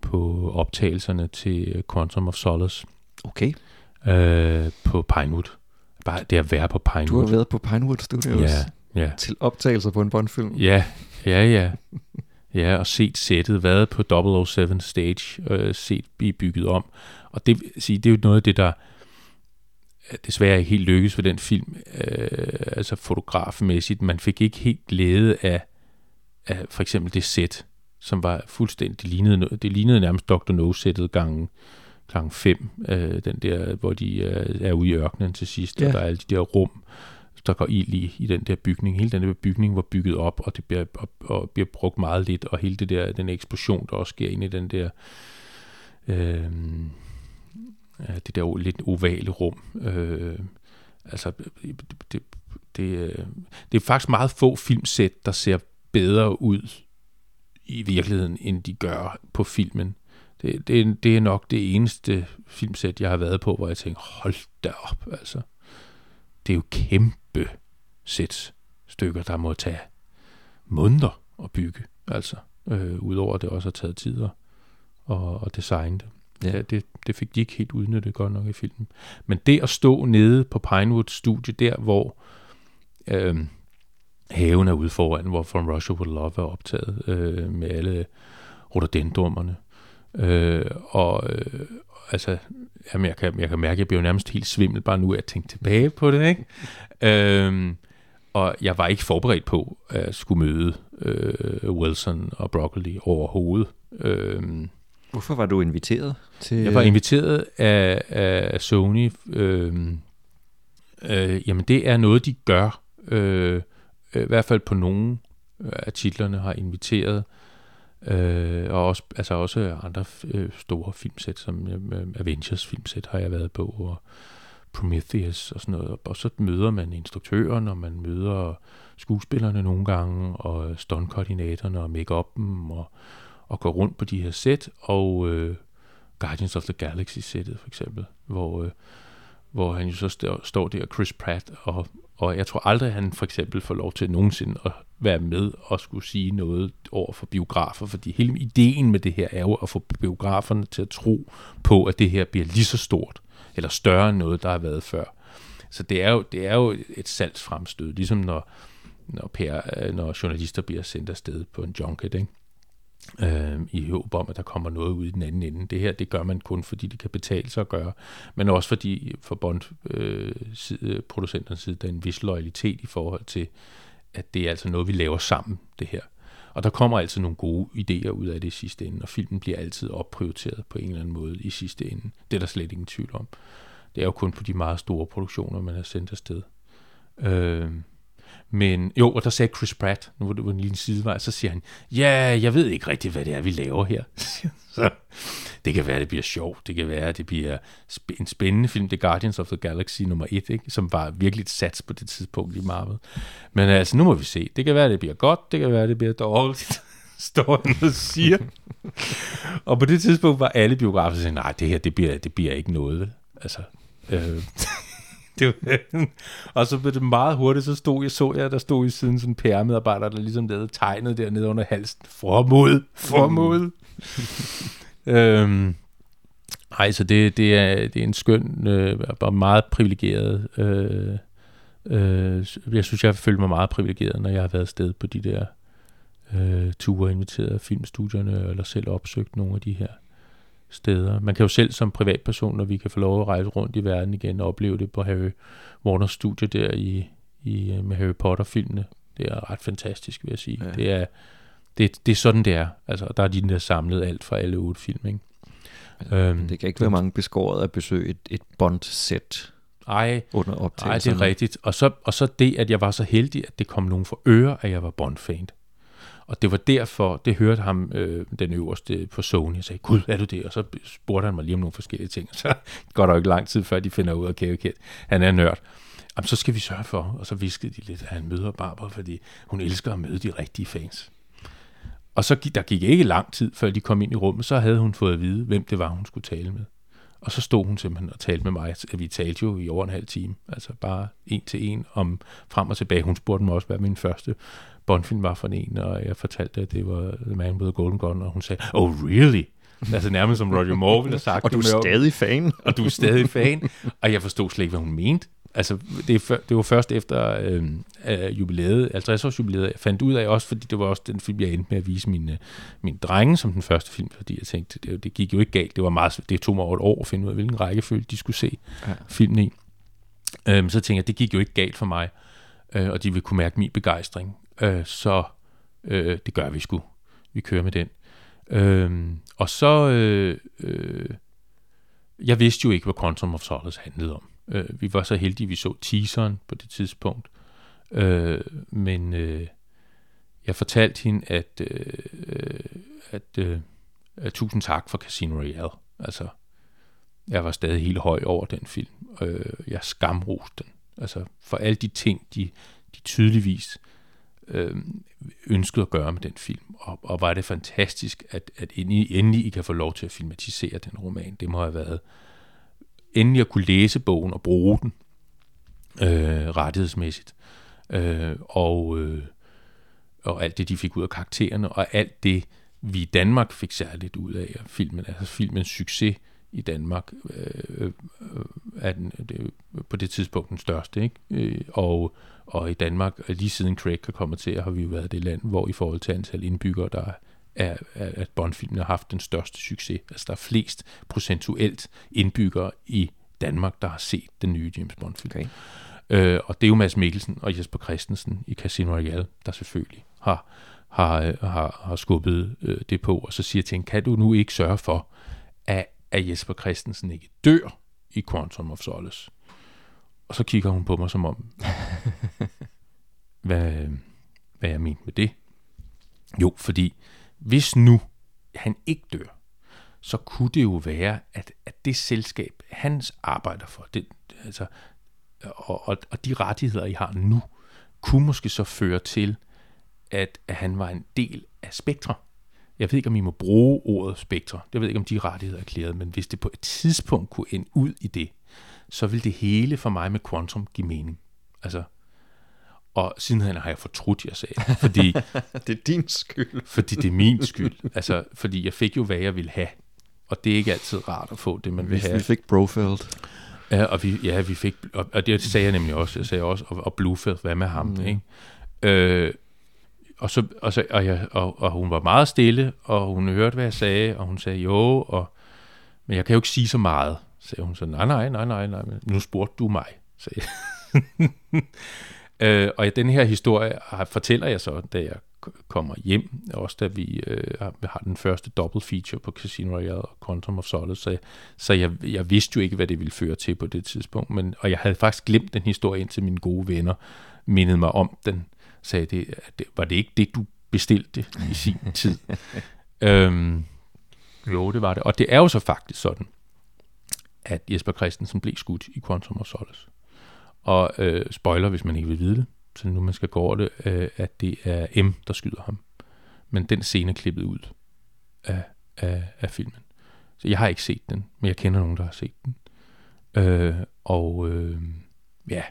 Speaker 9: på optagelserne til Quantum of Solace
Speaker 8: Okay,
Speaker 9: øh, på Pinewood. Bare det at være på Pinewood.
Speaker 8: du har været på Pinewood Studios
Speaker 9: Ja, ja.
Speaker 8: til optagelser på en Bond-film.
Speaker 9: Ja, ja, ja. Ja, og set sættet, været på 007 stage, øh, set blive bygget om. Og det, sige, det er jo noget af det, der desværre ikke helt lykkes for den film, øh, altså fotografmæssigt. Man fik ikke helt glæde af, af for eksempel det sæt, som var fuldstændig, det lignede, det lignede nærmest Dr. No-sættet gange, gange fem, øh, den der, hvor de øh, er ude i ørkenen til sidst. Ja. og der er alle de der rum, der går ild i, i den der bygning. Hele den der bygning var bygget op, og det bliver, og, og bliver brugt meget lidt, og hele det der, den eksplosion, der også sker ind i den der, øh, det der lidt ovale rum. Øh, altså, det, det, det, det er faktisk meget få filmsæt, der ser bedre ud i virkeligheden, end de gør på filmen. Det, det, det er nok det eneste filmsæt, jeg har været på, hvor jeg tænker, hold da op, altså. Det er jo kæmpe sæt stykker, der må tage måneder at bygge, altså. Øh, Udover at det også har taget tid at, at, at designe det.
Speaker 8: Ja.
Speaker 9: Ja. Det, det fik de ikke helt udnyttet godt nok i filmen. Men det at stå nede på Pinewood studie, der hvor øh, haven er ude foran, hvor From Russia With Love er optaget, øh, med alle rhododendrummerne. Øh, og øh, altså, jamen jeg, kan, jeg kan mærke, at jeg bliver nærmest helt svimmel bare nu af at tænke tilbage på det, ikke? øh, og jeg var ikke forberedt på at skulle møde øh, Wilson og Broccoli overhovedet. Øh,
Speaker 8: Hvorfor var du inviteret til...
Speaker 9: jeg var inviteret af, af Sony. Øh, øh, jamen, det er noget, de gør. Øh, øh, I hvert fald på nogle af titlerne har inviteret. Øh, og også, altså også andre øh, store filmsæt, som øh, Avengers filmsæt har jeg været på, og Prometheus og sådan noget. Og så møder man instruktøren, og man møder skuespillerne nogle gange, og stuntkoordinatorerne og make-up'en, og, og går rundt på de her sæt, og øh, Guardians of the Galaxy-sættet for eksempel, hvor, øh, hvor han jo så står, står der, Chris Pratt, og, og jeg tror aldrig, han for eksempel får lov til nogensinde at være med og skulle sige noget over for biografer, fordi hele ideen med det her er jo at få biograferne til at tro på, at det her bliver lige så stort, eller større end noget, der har været før. Så det er jo, det er jo et salgsfremstød, ligesom når, når, per, øh, når journalister bliver sendt afsted på en junket, ikke? Øh, i håb om, at der kommer noget ud i den anden ende. Det her, det gør man kun, fordi det kan betale sig at gøre, men også fordi for Bond øh, side, side, der er en vis loyalitet i forhold til, at det er altså noget, vi laver sammen, det her. Og der kommer altså nogle gode idéer ud af det i sidste ende, og filmen bliver altid opprioriteret på en eller anden måde i sidste ende. Det er der slet ingen tvivl om. Det er jo kun på de meget store produktioner, man har sendt afsted. Øh, men jo, og der sagde Chris Pratt, nu var det var en lille sidevej, så siger han, ja, jeg ved ikke rigtigt, hvad det er, vi laver her. så det kan være, det bliver sjovt, det kan være, det bliver sp- en spændende film, The Guardians of the Galaxy nummer 1, ikke? som var virkelig et sats på det tidspunkt i Marvel. Men altså, nu må vi se. Det kan være, det bliver godt, det kan være, det bliver dårligt. står han og siger. og på det tidspunkt var alle biografer sådan, nej, det her, det bliver, det bliver ikke noget. vel?" Altså, øh, det var, og så blev det meget hurtigt, så stod jeg, så jeg, der stod i siden sådan en PR-medarbejder, der ligesom lavede tegnet dernede under halsen. Formod, formod. øhm, ej, så det, det, er, det er en skøn, øh, og meget privilegeret. Øh, øh, jeg synes, jeg føler mig meget privilegeret, når jeg har været afsted på de der øh, ture, inviteret af filmstudierne, eller selv opsøgt nogle af de her steder. Man kan jo selv som privatperson, når vi kan få lov at rejse rundt i verden igen, og opleve det på Harry Warner studie der i, i, med Harry Potter-filmene. Det er ret fantastisk, vil jeg sige.
Speaker 8: Ja.
Speaker 9: Det, er, det, det er sådan, det er. Altså, der er de der samlet alt fra alle otte film, ikke? Øhm,
Speaker 8: Det kan ikke være mange beskåret at besøge et, et Bond-sæt
Speaker 9: Ej,
Speaker 8: under
Speaker 9: Nej, det
Speaker 8: optagelserne.
Speaker 9: er rigtigt. Og så, og så det, at jeg var så heldig, at det kom nogen for øre, at jeg var Bond-fan. Og det var derfor, det hørte ham, øh, den øverste på Sony, og sagde, gud, er du det? Og så spurgte han mig lige om nogle forskellige ting. Og så går der jo ikke lang tid, før de finder ud af, okay, okay, han er nørd. Jamen, så skal vi sørge for, og så viskede de lidt, at han møder Barbara, fordi hun elsker at møde de rigtige fans. Og så gik, der gik ikke lang tid, før de kom ind i rummet, så havde hun fået at vide, hvem det var, hun skulle tale med. Og så stod hun simpelthen og talte med mig. Vi talte jo i over en halv time. Altså bare en til en om frem og tilbage. Hun spurgte mig også, hvad min første Bondfilm var for en, og jeg fortalte, at det var The Man with the Golden Gun, og hun sagde, oh really? altså nærmest som Roger Moore ville have sagt.
Speaker 8: Og du er stadig fan.
Speaker 9: og du er stadig fan, og jeg forstod slet ikke, hvad hun mente. Altså, det, det var først efter øh, øh, jubilæet, 50 års jubilæet, jeg fandt ud af også, fordi det var også den film, jeg endte med at vise mine, mine drenge som den første film, fordi jeg tænkte, det, det gik jo ikke galt. Det var meget, det tog mig over et år at finde ud af, hvilken rækkefølge de skulle se
Speaker 8: ja.
Speaker 9: filmen i. Øhm, så tænkte jeg, det gik jo ikke galt for mig, øh, og de ville kunne mærke min begejstring. Øh, så øh, det gør vi sgu. Vi kører med den. Øh, og så... Øh, øh, jeg vidste jo ikke, hvad Quantum of Solace handlede om. Øh, vi var så heldige, vi så teaseren på det tidspunkt. Øh, men øh, jeg fortalte hende, at, øh, øh, at, øh, at tusind tak for Casino Royale. Altså, jeg var stadig helt høj over den film. Øh, jeg skamroste den. Altså, for alle de ting, de, de tydeligvis øh, ønskede at gøre med den film. Og, og var det fantastisk, at, at endelig, endelig I kan få lov til at filmatisere den roman. Det må have været endelig at kunne læse bogen og bruge den øh, rettighedsmæssigt. Øh, og, øh, og alt det, de fik ud af karaktererne, og alt det, vi i Danmark fik særligt ud af af filmen. Altså filmens succes i Danmark øh, øh, øh, er den, det, på det tidspunkt den største. Ikke? Øh, og, og i Danmark, lige siden Craig er kommet til, har vi jo været det land, hvor i forhold til antal indbyggere, der er, er at Bond-filmen har haft den største succes. Altså der er flest procentuelt indbyggere i Danmark, der har set den nye James Bond-film.
Speaker 8: Okay.
Speaker 9: Øh, og det er jo Mads Mikkelsen og Jesper Christensen i Casino Royale, der selvfølgelig har, har, øh, har, har skubbet øh, det på, og så siger til hende, kan du nu ikke sørge for, at, at Jesper Christensen ikke dør i Quantum of Solace? Og så kigger hun på mig som om, hvad, hvad jeg mente med det. Jo, fordi hvis nu han ikke dør, så kunne det jo være, at, at det selskab, hans arbejder for, det, altså, og, og, og de rettigheder, I har nu, kunne måske så føre til, at, at han var en del af Spektra. Jeg ved ikke, om I må bruge ordet Spektra. Jeg ved ikke, om de rettigheder er klæret, men hvis det på et tidspunkt kunne ende ud i det, så vil det hele for mig med Quantum give mening. Altså, og sidenhen har jeg fortrudt, jeg sagde, det, fordi,
Speaker 8: det er din skyld.
Speaker 9: fordi det er min skyld. Altså, fordi jeg fik jo, hvad jeg ville have. Og det er ikke altid rart at få det, man vil
Speaker 8: Vi,
Speaker 9: have.
Speaker 8: vi fik Brofeld.
Speaker 9: Ja, og vi, ja, vi fik, og, og det sagde jeg nemlig også, jeg sagde også, og, og Bluefield, hvad med ham, mm. ikke? Øh, og, så, og, så, og, jeg, og, og hun var meget stille, og hun hørte, hvad jeg sagde, og hun sagde jo, og, men jeg kan jo ikke sige så meget, sagde hun så, nej, nej, nej, nej, nej, men nu spurgte du mig, sagde jeg. Øh, og den her historie fortæller jeg så, da jeg kommer hjem, også da vi øh, har, den første double feature på Casino Royale og Quantum of Solace, så, så jeg, jeg vidste jo ikke, hvad det ville føre til på det tidspunkt, men, og jeg havde faktisk glemt den historie, indtil mine gode venner mindede mig om den, sagde det, det var det ikke det, du bestilte i sin tid. øhm, jo, det var det. Og det er jo så faktisk sådan, at Jesper Christensen blev skudt i Quantum of Solace. Og øh, spoiler, hvis man ikke vil vide det, så nu man skal gå over det, øh, at det er M, der skyder ham. Men den scene er klippet ud af, af, af filmen. Så jeg har ikke set den, men jeg kender nogen, der har set den. Øh, og øh, ja,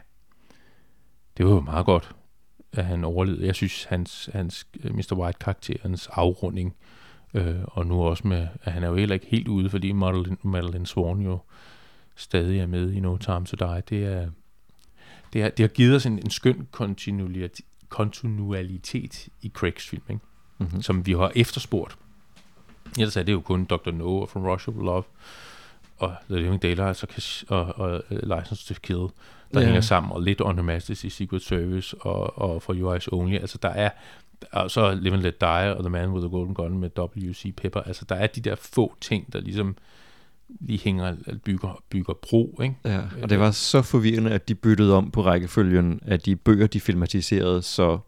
Speaker 9: det var jo meget godt, at han overlevede. Jeg synes, hans, hans øh, Mr. White-karakterens afrunding, øh, og nu også med, at han er jo heller ikke helt ude, fordi Madeline, Madeline Swan jo stadig er med i No Time to Die. Det er, det, er, det har givet os en, en skøn kontinuitet, kontinualitet i Craigs film, ikke? Mm-hmm. som vi har efterspurgt. Ellers er det jo kun Dr. No og From Russia with Love og The Living Daylights og, og, og uh, License to Kill, der yeah. hænger sammen, og lidt On Her Majesty Secret Service og, og For Your Eyes Only. Altså der er, og så Live and Let Die og The Man with the Golden Gun med W.C. Pepper. Altså der er de der få ting, der ligesom lige hænger, bygger, bygger bro, ikke?
Speaker 8: Ja, og det var så forvirrende, at de byttede om på rækkefølgen af de bøger, de filmatiserede, så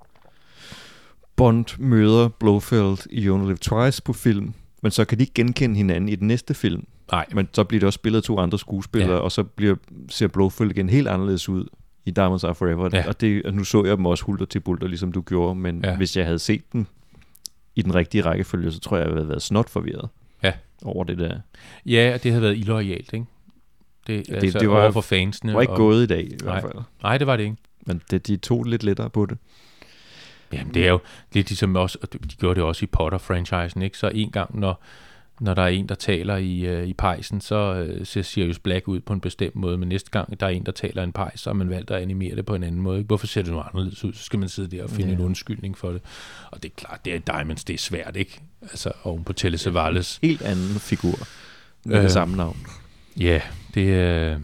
Speaker 8: Bond møder Blofeld i You Only Live Twice på film, men så kan de ikke genkende hinanden i den næste film.
Speaker 9: Nej.
Speaker 8: Men så bliver det også spillet af to andre skuespillere,
Speaker 9: Ja.
Speaker 8: og så bliver, ser Blofeld igen helt anderledes ud i Diamonds Are Forever.
Speaker 9: Ja.
Speaker 8: Og, det, og nu så jeg dem også hulter til bulter, ligesom du gjorde, men
Speaker 9: Ja.
Speaker 8: hvis jeg havde set dem i den rigtige rækkefølge, så tror jeg, jeg havde været snot forvirret. Over det der.
Speaker 9: Ja, og det havde været illoyalt, ikke? Det,
Speaker 8: Det-
Speaker 9: altså,
Speaker 8: det var-
Speaker 9: over for fansene.
Speaker 8: Det var ikke
Speaker 9: og,
Speaker 8: gået i dag, i
Speaker 9: Nej.
Speaker 8: hvert fald.
Speaker 9: Nej, det var det ikke.
Speaker 8: Men det, de tog lidt lettere på det.
Speaker 9: Jamen, det er jo lidt ligesom også, og de de gjorde det også i Potter-franchisen, ikke? Så en gang, når, når der er en, der taler i, uh, i pejsen, så uh, ser Sirius Black ud på en bestemt måde, men næste gang, der er en, der taler en pejs, så har man valgt at animere det på en anden måde. Ikke? Hvorfor ser det nu anderledes ud? Så skal man sidde der og finde
Speaker 8: Ja.
Speaker 9: en undskyldning for det. Og det er klart, det er Diamonds, det er svært, ikke? Altså, oven på Telle Savalas.
Speaker 8: Helt anden figur med
Speaker 9: Øh.
Speaker 8: det samme navn.
Speaker 9: Ja, det er...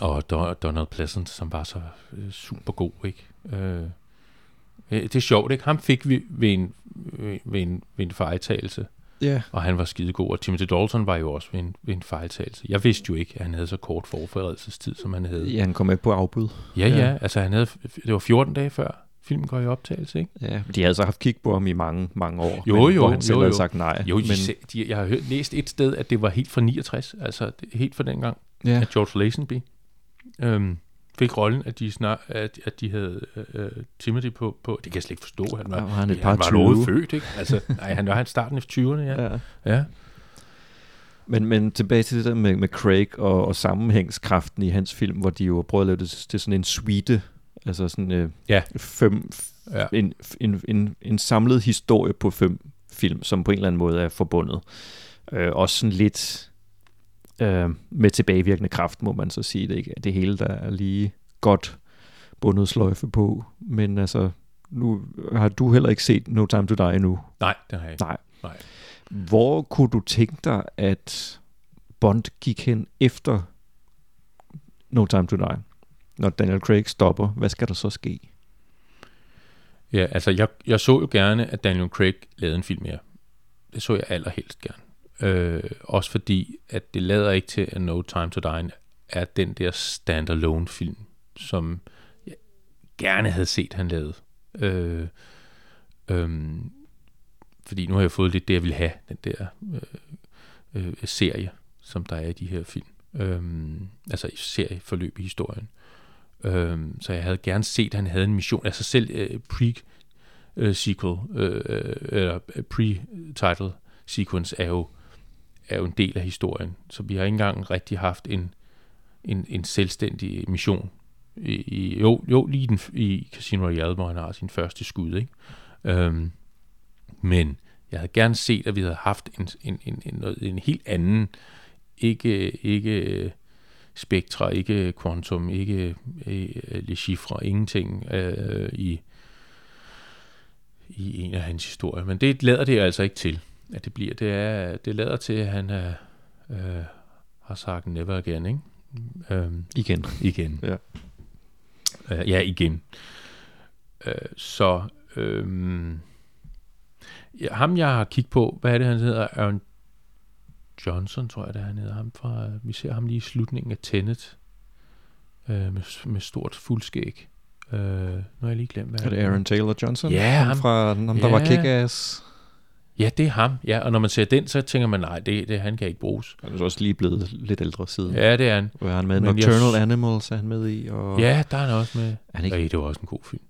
Speaker 9: Og Don- Donald Pleasant, som var så øh, super god, ikke? Øh, øh, det er sjovt, ikke? Ham fik vi ved en, ved en, ved en fejltagelse,
Speaker 8: Ja.
Speaker 9: og han var skidegod. Og Timothy Dalton var jo også ved en, ved en fejltagelse. Jeg vidste jo ikke, at han havde så kort forberedelsestid, som han havde.
Speaker 8: Ja, han kom med på afbud.
Speaker 9: Ja, ja, altså han havde, det var 14 dage før filmen går i optagelse, ikke?
Speaker 8: Ja, de havde så haft kig på ham i mange, mange år.
Speaker 9: Jo,
Speaker 8: men,
Speaker 9: jo,
Speaker 8: hvor han selv
Speaker 9: jo,
Speaker 8: havde
Speaker 9: jo.
Speaker 8: sagt nej.
Speaker 9: Jo, de,
Speaker 8: men,
Speaker 9: de, jeg har hørt, læst et sted, at det var helt fra 69, altså det- helt fra dengang,
Speaker 8: Ja.
Speaker 9: at George Lazenby øhm, fik rollen, at de, snar, at, at de havde øh, Timothy på, på, det kan jeg slet ikke forstå, han var,
Speaker 8: Ja, var han et par
Speaker 9: han var
Speaker 8: 20.
Speaker 9: noget født, ikke? Altså, nej, han var han starten af 20'erne, ja.
Speaker 8: ja.
Speaker 9: ja.
Speaker 8: Men, men tilbage til det der med, med Craig og, og sammenhængskraften i hans film, hvor de jo prøver at lave det til sådan en suite, altså sådan øh,
Speaker 9: Ja.
Speaker 8: fem,
Speaker 9: ja.
Speaker 8: en, en, en, en samlet historie på fem film, som på en eller anden måde er forbundet. Øh, også sådan lidt øh, med tilbagevirkende kraft, må man så sige det ikke. Det hele, der er lige godt bundet sløjfe på, men altså, nu har du heller ikke set No Time to Die endnu.
Speaker 9: Nej, det har jeg ikke.
Speaker 8: Nej.
Speaker 9: Nej.
Speaker 8: Hvor kunne du tænke dig, at Bond gik hen efter No Time to Die? Når Daniel Craig stopper, hvad skal der så ske?
Speaker 9: Ja, altså jeg, jeg så jo gerne, at Daniel Craig lavede en film mere. Det så jeg allerhelst gerne. Øh, også fordi, at det lader ikke til, at No Time to Die er den der standalone film, som jeg gerne havde set, han lavede. Øh, øh, fordi nu har jeg fået lidt det, jeg ville have, den der øh, øh, serie, som der er i de her film. Øh, altså i serieforløb i historien. Øh, så jeg havde gerne set, at han havde en mission, altså selv øh, pre-sequel, øh, øh, øh, eller øh, pre-title sequence er jo, er jo en del af historien. Så vi har ikke engang rigtig haft en, en, en selvstændig mission. I, i, jo, jo, lige i, den, i Casino Royale, hvor han har sin første skud. Ikke? Øhm, men jeg havde gerne set, at vi havde haft en, en, en, en, noget, en helt anden, ikke, ikke øh, spektra, ikke Quantum, ikke øh, Le Chiffre, ingenting øh, i, i en af hans historier. Men det lader det altså ikke til, at det bliver. Det, er, det lader til, at han er, øh, har sagt never again, ikke? Øhm,
Speaker 8: Igen.
Speaker 9: igen.
Speaker 8: Ja.
Speaker 9: Øh, ja, igen. Øh, så øh, ja, ham, jeg har kigget på, hvad er det, han hedder? Aaron Johnson, tror jeg, det er, han hedder. Ham fra, vi ser ham lige i slutningen af Tenet, øh, med, med stort fuldskæg. Øh, nu har jeg lige glemt, hvad
Speaker 8: Er det Aaron Taylor Johnson?
Speaker 9: Ja,
Speaker 8: ham, fra ham, der var
Speaker 9: Ja.
Speaker 8: Kick-Ass.
Speaker 9: Ja, det er ham. Ja, og når man ser den, så tænker man, nej, det, det han kan ikke bruges.
Speaker 8: Han er så også lige blevet lidt ældre siden.
Speaker 9: Ja, det er han.
Speaker 8: Hvor er han med
Speaker 9: Men jeg
Speaker 8: Nocturnal
Speaker 9: s-
Speaker 8: Animals er han med i. Og
Speaker 9: Ja, der er han også med.
Speaker 8: Er han ikke?
Speaker 9: Ej, det var også en god film.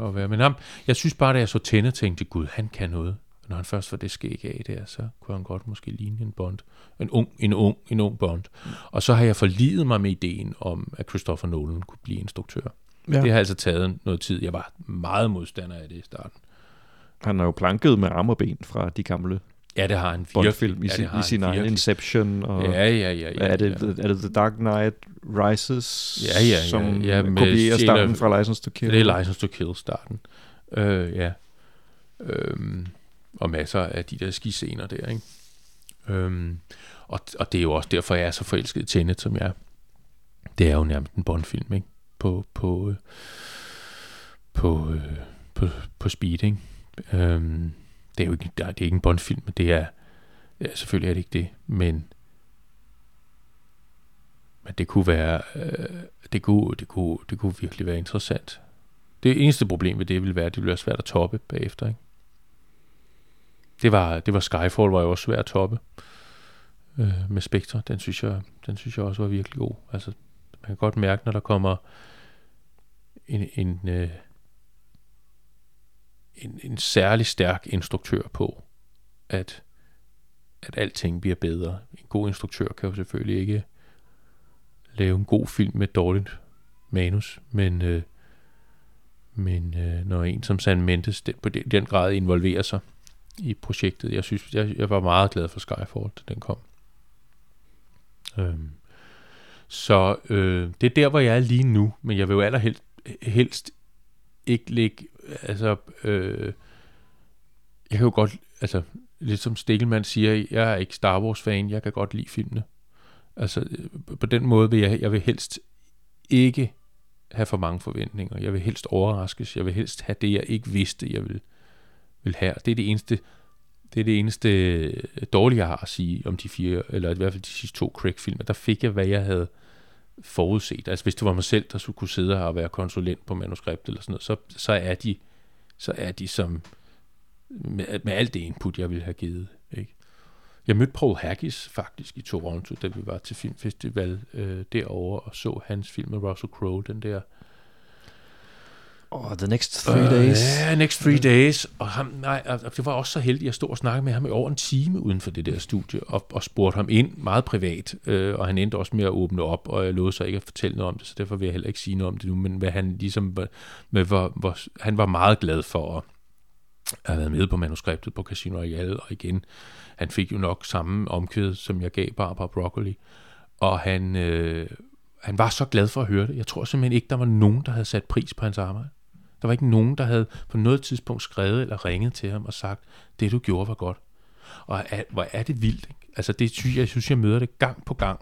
Speaker 9: At være. Men ham, jeg synes bare, da jeg så Tenet, tænkte jeg, gud, han kan noget. Når han først var det skæg af der, så kunne han godt måske ligne en Bond. En ung, en ung, en ung Bond. Og så har jeg forlidet mig med ideen om, at Christopher Nolan kunne blive instruktør.
Speaker 8: Ja.
Speaker 9: Det har altså taget noget tid. Jeg var meget modstander af det i starten.
Speaker 8: Han har jo planket med arm og ben fra de gamle
Speaker 9: Ja, det har han virkelig.
Speaker 8: Bond-film i,
Speaker 9: ja,
Speaker 8: sin, i sin egen. Inception. Og
Speaker 9: Ja, ja, ja. ja,
Speaker 8: er det,
Speaker 9: ja.
Speaker 8: er det The Dark Knight Rises,
Speaker 9: Ja, ja, ja,
Speaker 8: som
Speaker 9: ja, med
Speaker 8: kopierer starten fra License to Kill?
Speaker 9: Det er License to Kill starten. Øh, ja. Øhm, og masser af de der skiscener der, ikke? Øhm, og, og det er jo også derfor, jeg er så forelsket i Tenet, som jeg er. Det er jo nærmest en Bond-film, ikke? På, på, øh, på, øh, på, på speed, ikke? Øhm, det er jo ikke, det er, ikke en Bond-film, men det er, ja, selvfølgelig er det ikke det, men men det kunne være, øh, det kunne, det kunne, det kunne virkelig være interessant. Det eneste problem ved det ville være, at det ville være svært at toppe bagefter, ikke? Det var, det var Skyfall, var jo også svært at toppe øh, med Spectre. Den synes, jeg, den synes jeg også var virkelig god. Altså, man kan godt mærke, når der kommer en, en, øh, en, en særlig stærk instruktør på, at, at alting bliver bedre. En god instruktør kan jo selvfølgelig ikke lave en god film med et dårligt manus, men, øh, men øh, når en som San Mendes den, på den, den grad involverer sig i projektet, jeg synes, jeg, jeg var meget glad for Skyfall, da den kom. Øhm, så øh, det er der, hvor jeg er lige nu, men jeg vil jo allerhelst helst ikke ligge, altså, øh, jeg kan jo godt, altså, lidt som Stikkelmann siger, jeg er ikke Star Wars-fan, jeg kan godt lide filmene. Altså, øh, på den måde vil jeg, jeg vil helst ikke have for mange forventninger. Jeg vil helst overraskes. Jeg vil helst have det, jeg ikke vidste, jeg vil, vil have. Det er det eneste, det er det eneste øh, dårlige, jeg har at sige om de fire, eller i hvert fald de sidste to Craig-filmer. Der fik jeg, hvad jeg havde forudset. Altså hvis det var mig selv, der skulle kunne sidde her og være konsulent på manuskript eller sådan noget, så, så er de så er de som med, med alt det input, jeg ville have givet. Ikke? Jeg mødte Paul Haggis faktisk i Toronto, da vi var til filmfestival øh, derovre og så hans film med Russell Crowe, den der
Speaker 8: Oh, the next three uh, days.
Speaker 9: Ja, Next Three Days. Og ham, nej, og det var også så heldig, at jeg stod og snakkede med ham i over en time uden for det der studie, og, og spurgte ham ind meget privat, øh, og han endte også med at åbne op, og jeg lovede så ikke at fortælle noget om det, så derfor vil jeg heller ikke sige noget om det nu, men hvad han ligesom, med, hvor, hvor, han var meget glad for at have været med på manuskriptet på Casino Royale, og igen, han fik jo nok samme omkvæd, som jeg gav Barbara Broccoli, og han, øh, han var så glad for at høre det. Jeg tror simpelthen ikke, der var nogen, der havde sat pris på hans arbejde. Der var ikke nogen, der havde på noget tidspunkt skrevet eller ringet til ham og sagt, det du gjorde var godt. Og at, hvor er det vildt. Ikke? Altså det synes jeg, synes, jeg møder det gang på gang.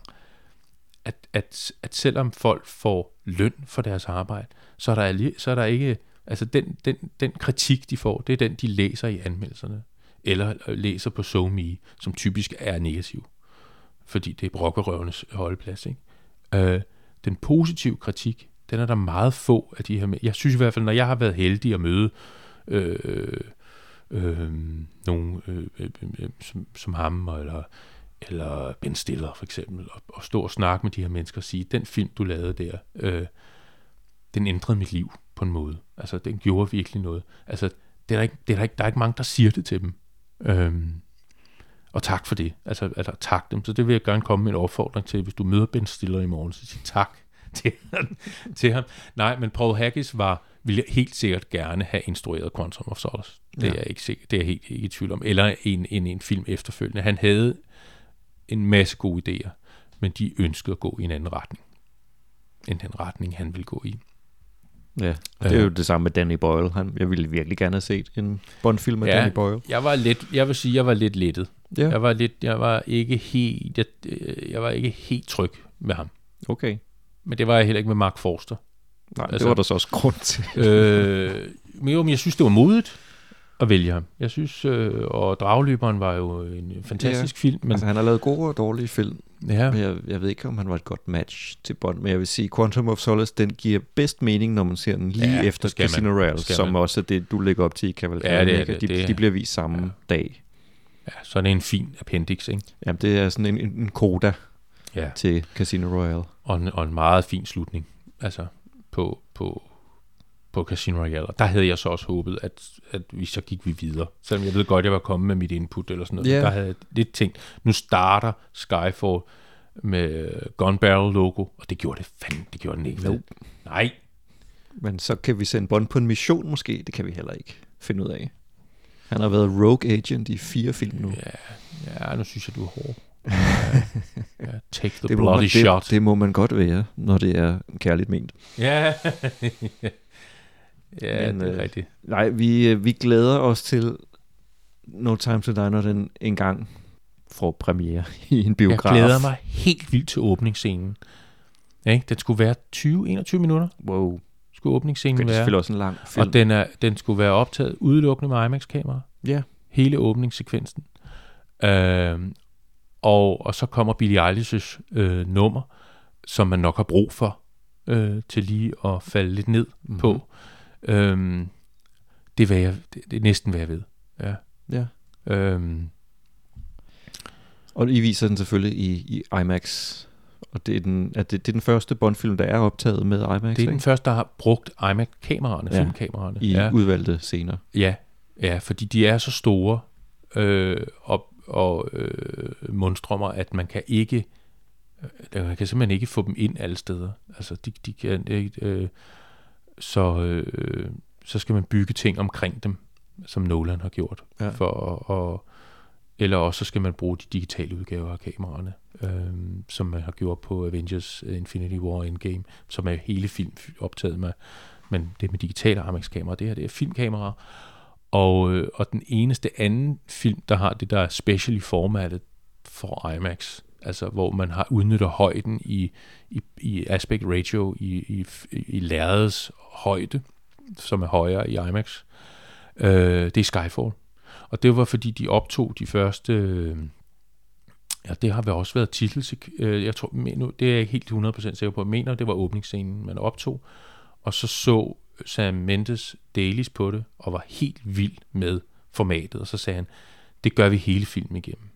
Speaker 9: At, at, at selvom folk får løn for deres arbejde, så er der, så er der ikke, altså den, den, den kritik, de får, det er den, de læser i anmeldelserne. Eller læser på SoMe, som typisk er negativ. Fordi det er brokkerøvenes holdeplads. Ikke? Øh, den positive kritik, den er der meget få af de her med. Jeg synes i hvert fald, når jeg har været heldig at møde øh, øh, øh nogen øh øh, øh, øh, øh, som, som ham, eller, eller Ben Stiller for eksempel, og, og stå og snakke med de her mennesker og sige, den film, du lavede der, øh, den ændrede mit liv på en måde. Altså, den gjorde virkelig noget. Altså, det er der, ikke, det er der, ikke, der er ikke mange, der siger det til dem. Øhm, og tak for det. Altså, altså tak dem. Så det vil jeg gerne komme med en opfordring til, hvis du møder Ben Stiller i morgen, så sig tak til, til ham. Nej, men Paul Haggis var, ville helt sikkert gerne have instrueret Quantum of Solace. Det er
Speaker 8: Ja.
Speaker 9: jeg ikke sikker, det er jeg helt ikke i tvivl om. Eller en, en, en film efterfølgende. Han havde en masse gode idéer, men de ønskede at gå i en anden retning, end den retning, han ville gå i.
Speaker 8: Ja, og det er jo det samme med Danny Boyle. Han, jeg ville virkelig gerne have set en Bond-film med Danny Boyle.
Speaker 9: Jeg var lidt, jeg vil sige, jeg var lidt lettet.
Speaker 8: Ja.
Speaker 9: Jeg var lidt, jeg var ikke helt, jeg, øh, jeg var ikke helt tryg med ham.
Speaker 8: Okay.
Speaker 9: Men det var jeg heller ikke med Mark Forster.
Speaker 8: Nej, altså, det var der så også grund til.
Speaker 9: øh, men jo, men jeg synes, det var modigt at vælge ham. Jeg synes, øh, og Dragløberen var jo en fantastisk
Speaker 8: Ja.
Speaker 9: film, men
Speaker 8: altså, han har lavet gode og dårlige film,
Speaker 9: ja,
Speaker 8: men jeg, jeg ved ikke, om han var et godt match til Bond, men jeg vil sige, Quantum of Solace, den giver bedst mening, når man ser den lige
Speaker 9: Ja,
Speaker 8: efter. Casino Royale, som
Speaker 9: man.
Speaker 8: også er det, du lægger op til i Cavalcade.
Speaker 9: Ja, det er det.
Speaker 8: De,
Speaker 9: Det er-
Speaker 8: de bliver vist samme ja. dag.
Speaker 9: ja, så er det en fin appendix, ikke?
Speaker 8: Jamen, det er sådan en, en, en koda
Speaker 9: Ja,
Speaker 8: til Casino Royale.
Speaker 9: og en, og en meget fin slutning, altså på, på, på Casino Royale. Og der havde jeg så også håbet, at, at vi så gik vi videre. Selvom jeg ved godt, jeg var kommet med mit input eller sådan noget.
Speaker 8: Ja.
Speaker 9: Der havde jeg lidt tænkt, nu starter Skyfall med Gun Barrel logo, og det gjorde det fandme, det gjorde den ikke.
Speaker 8: Nope.
Speaker 9: Nej,
Speaker 8: Men så kan vi sende Bond på en mission måske, det kan vi heller ikke finde ud af. Han har været rogue agent i fire film nu.
Speaker 9: Ja, ja nu synes jeg, du er hård. Ja, take the
Speaker 8: det,
Speaker 9: bloody
Speaker 8: man,
Speaker 9: shot.
Speaker 8: det, det må man godt være, når det er kærligt ment.
Speaker 9: Ja, ja
Speaker 8: Men,
Speaker 9: det er
Speaker 8: øh,
Speaker 9: rigtigt.
Speaker 8: Nej, vi, øh, vi glæder os til No Time to Die, når den engang får premiere i en biograf.
Speaker 9: Jeg glæder mig helt vildt til åbningsscenen. Ja, ikke? Den skulle være 20-21 minutter,
Speaker 8: Wow,
Speaker 9: skulle åbningsscenen
Speaker 8: det er
Speaker 9: være.
Speaker 8: selvfølgelig også en lang film.
Speaker 9: Og den, er, den skulle være optaget udelukkende med IMAX-kamera.
Speaker 8: Ja,
Speaker 9: Hele åbningssekvensen. Øhm, og, og så kommer Billie Eilish's øh, nummer, som man nok har brug for øh, til lige at falde lidt ned
Speaker 8: Mhm.
Speaker 9: mm-hmm. på. Øhm, det, er, hvad jeg, det, det er næsten, hvad jeg ved. Ja.
Speaker 8: ja.
Speaker 9: Øhm,
Speaker 8: Og I viser den selvfølgelig i, i IMAX. Og det er, den, at det, det er den første Bond-film, der er optaget med IMAX,
Speaker 9: det er den
Speaker 8: ikke?
Speaker 9: første, der har brugt IMAX-kameraerne,
Speaker 8: ja.
Speaker 9: filmkameraerne.
Speaker 8: I
Speaker 9: ja.
Speaker 8: udvalgte scener.
Speaker 9: Ja, ja, fordi de er så store øh, og, og øh, monstrummer, at man kan ikke øh, man kan simpelthen ikke få dem ind alle steder. Altså, de, de kan ikke, øh, så, øh, så skal man bygge ting omkring dem, som Nolan har gjort.
Speaker 8: Ja.
Speaker 9: For at, at, eller også så skal man bruge de digitale udgaver af kameraerne, øh, som man har gjort på Avengers Infinity War Endgame, som er hele film optaget med, men det er med digitale IMAX-kameraer. Det her det er filmkameraer. Og, øh, og den eneste anden film, der har det, der er specially formattet for IMAX, altså hvor man har udnyttet højden i, i, i aspect ratio, i, i, i lærredets højde, som er højere i IMAX, øh, det er Skyfall. Og det var fordi, de optog de første... Øh, ja, det har vel også været titel. Øh, jeg tror, men nu, det er jeg ikke helt 100% sikker på. Jeg mener, det var åbningsscenen, man optog. Og så så Sam Mendes dailies på det, og var helt vild med formatet. Og så sagde han, det gør vi hele filmen igennem.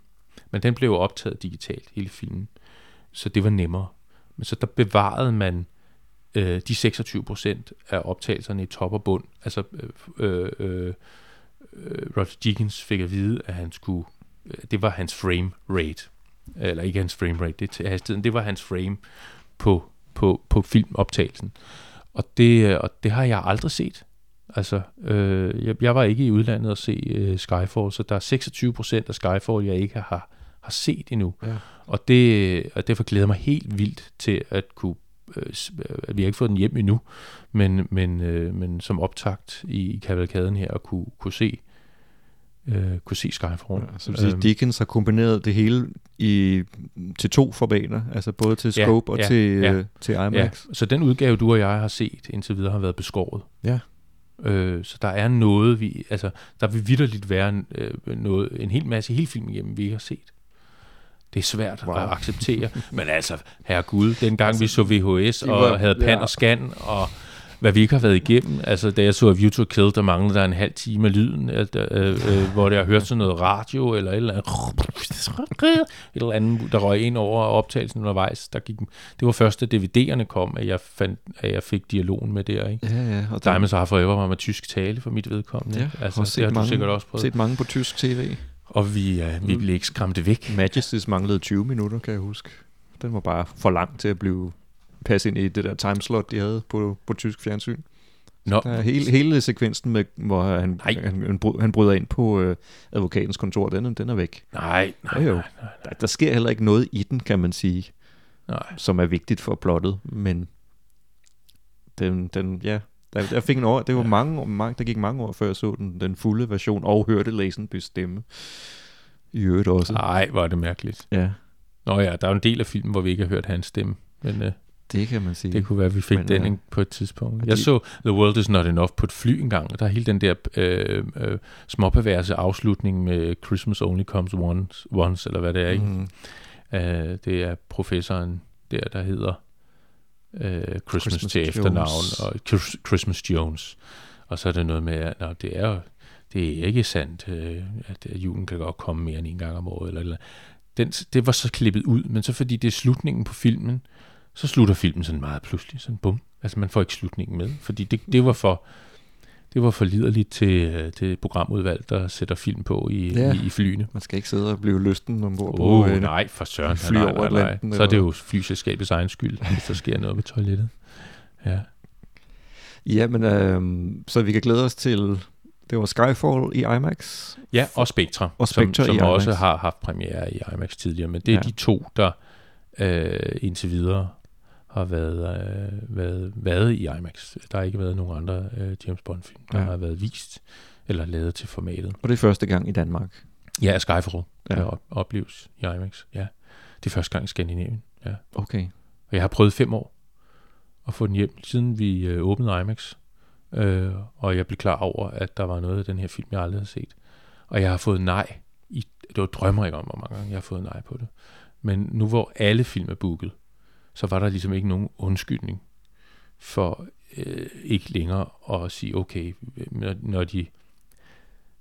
Speaker 9: Men den blev optaget digitalt, hele filmen. Så det var nemmere. Men så der bevarede man øh, de 26% af optagelserne i top og bund. Altså, øh, øh, øh, øh, Roger Deakins fik at vide, at han skulle, øh, det var hans frame rate. Eller ikke hans frame rate, det er hastigheden. Det var hans frame på, på, på filmoptagelsen. Og det, øh, og det har jeg aldrig set. Altså, øh, jeg, jeg var ikke i udlandet at se øh, Skyfall, så der er 26% af Skyfall, jeg ikke har, har set endnu.
Speaker 8: Ja.
Speaker 9: Og, det, og derfor glæder jeg mig helt vildt til at kunne, øh, øh, vi har ikke fået den hjem endnu, men, men, øh, men som optakt i, i kavalkaden her, at kunne, kunne se øh, kunne se Skyfall.
Speaker 8: Ja, så vil sige, Dickens har kombineret det hele i, til to formater, altså både til
Speaker 9: Ja,
Speaker 8: scope og
Speaker 9: ja,
Speaker 8: til,
Speaker 9: ja.
Speaker 8: øh, til IMAX.
Speaker 9: Ja, så den udgave, du og jeg har set indtil videre, har været beskåret.
Speaker 8: Ja.
Speaker 9: Øh, så der er noget, vi, altså, der vil vidderligt være en, øh, noget, en hel masse hele filmen igennem, vi ikke har set. Det er svært
Speaker 8: Wow.
Speaker 9: at acceptere. Men altså, herre Gud, dengang altså, vi så VHS og havde pan
Speaker 8: ja.
Speaker 9: og scan, og hvad vi ikke har været igennem. Altså, da jeg så A View to Kill, der manglede der en halv time af lyden, at, øh, øh, hvor jeg hørte sådan noget radio, eller et eller andet, et eller andet, der røg ind over optagelsen undervejs. Der gik, det var først, da DVD'erne kom, at jeg, fandt, at jeg fik dialogen med der, ikke?
Speaker 8: Ja, ja. Og
Speaker 9: Diamonds Are Forever var med tysk tale for mit vedkommende.
Speaker 8: Ja,
Speaker 9: altså,
Speaker 8: også
Speaker 9: det har du
Speaker 8: mange,
Speaker 9: sikkert også prøvet.
Speaker 8: set mange på tysk tv.
Speaker 9: Og vi, uh, vi blev ikke skræmt væk.
Speaker 8: Majesties manglede 20 minutter, kan jeg huske. Den var bare for lang til at blive passe ind i det der timeslot, de havde på, på tysk fjernsyn.
Speaker 9: Nå,
Speaker 8: Der er hele, hele sekvensen, med, hvor han,
Speaker 9: Nej.
Speaker 8: han, han, han bryder ind på øh, advokatens kontor, den, den er væk.
Speaker 9: nej, nej,
Speaker 8: Jo, jo.
Speaker 9: nej, nej,
Speaker 8: Der, der sker heller ikke noget i den, kan man sige,
Speaker 9: nej.
Speaker 8: som er vigtigt for plottet, men den, den ja, der, der fik en år, det var mange, år- mange, der gik mange år før jeg så den, den fulde version, og hørte Lazenbys stemme. I øvrigt også.
Speaker 9: Nej, hvor er det mærkeligt.
Speaker 8: Ja.
Speaker 9: Nå ja, der er jo en del af filmen, hvor vi ikke har hørt hans stemme. Men uh,
Speaker 8: Det kan man sige.
Speaker 9: Det kunne være, at vi fik
Speaker 8: Men,
Speaker 9: den
Speaker 8: øh,
Speaker 9: øh, på et tidspunkt. Jeg
Speaker 8: de-
Speaker 9: så The World Is Not Enough på et fly engang, og der er hele den der øh, øh, småperverse afslutning med Christmas Only Comes Once, once eller hvad det er, ikke?
Speaker 8: Mm.
Speaker 9: Øh, det er professoren der, der hedder øh, Christmas,
Speaker 8: Christmas
Speaker 9: til efternavn, og Chris- Christmas Jones. Og så er det noget med, at nå, det er det er ikke sandt, øh, at at julen kan godt komme mere end en gang om året. Eller, eller. Den, det var så klippet ud, men så fordi det er slutningen på filmen, så slutter filmen sådan meget pludselig, sådan bum. Altså man får ikke slutningen med, fordi det, det var for det var for liderligt til, øh, til programudvalg, der sætter film på i,
Speaker 8: Ja.
Speaker 9: i, i flyene.
Speaker 8: Man skal ikke sidde og blive lysten ombord på
Speaker 9: oh,
Speaker 8: en-
Speaker 9: nej, for søren.
Speaker 8: fly
Speaker 9: nej,
Speaker 8: over
Speaker 9: nej, nej. Så er det jo flyselskabets egen skyld, hvis der sker noget ved toilettet. Ja.
Speaker 8: Ja, men øhm, så vi kan glæde os til, det var Skyfall i IMAX.
Speaker 9: Ja, og Spectre,
Speaker 8: Og Spectre
Speaker 9: som, som også har haft premiere i IMAX tidligere. Men det er
Speaker 8: ja.
Speaker 9: de to, der øh, indtil videre har været, øh, været, været i IMAX. Der har ikke været nogen andre øh, James Bond-film, der
Speaker 8: Ja.
Speaker 9: har været vist eller lavet til formatet.
Speaker 8: Og det er første gang i Danmark.
Speaker 9: Ja, Skyfall
Speaker 8: Ja.
Speaker 9: kan op- opleves i IMAX. Ja. Det er første gang i Skandinavien. Ja.
Speaker 8: Okay.
Speaker 9: Og jeg har prøvet fem år at få den hjem, siden vi øh, åbnede IMAX. Øh, og jeg blev klar over, at der var noget af den her film, jeg aldrig havde set. Og jeg har fået nej. I, det var drømmer ikke om, hvor mange gange jeg har fået nej på det. Men nu hvor alle film er booket, så var der ligesom ikke nogen undskyldning for øh, ikke længere at sige, okay, når, når de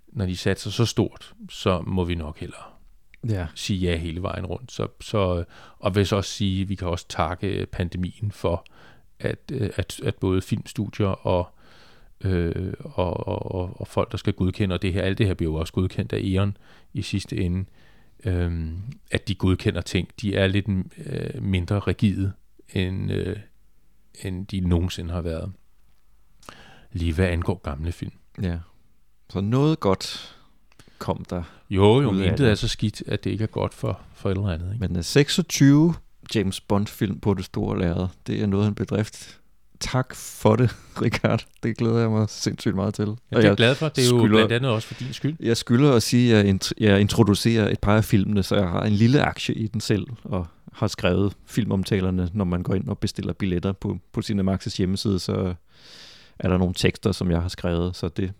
Speaker 9: når de satser så stort, så må vi nok hellere
Speaker 8: Ja.
Speaker 9: sige ja hele vejen rundt. Så, så, og vil så også sige, at vi kan også takke pandemien for, at, øh, at, at både filmstudier og, øh, og, og, og, og folk, der skal godkende, og det her, alt det her bliver jo også godkendt af Eon i sidste ende, øh, at de godkender ting. De er lidt øh, mindre rigide, end, øh, end de nogensinde har været. Lige hvad angår gamle film.
Speaker 8: Ja. Så noget godt kom der.
Speaker 9: Jo, jo, men intet
Speaker 8: det.
Speaker 9: er så skidt, at det ikke er godt for, for et eller andet. Ikke?
Speaker 8: Men øh, 26 James Bond-film på det store lærred, det er noget af en bedrift. Tak for det, Richard. Det glæder jeg mig sindssygt meget til.
Speaker 9: Ja, det er jeg glad for. Det er jo
Speaker 8: skylder-
Speaker 9: blandt andet også for din skyld.
Speaker 8: Jeg skylder at sige, at jeg int- jeg introducerer et par af filmene, så jeg har en lille aktie i den selv, og har skrevet filmomtalerne, når man går ind og bestiller billetter på, på Cinemax's hjemmeside, så er der nogle tekster, som jeg har skrevet, så det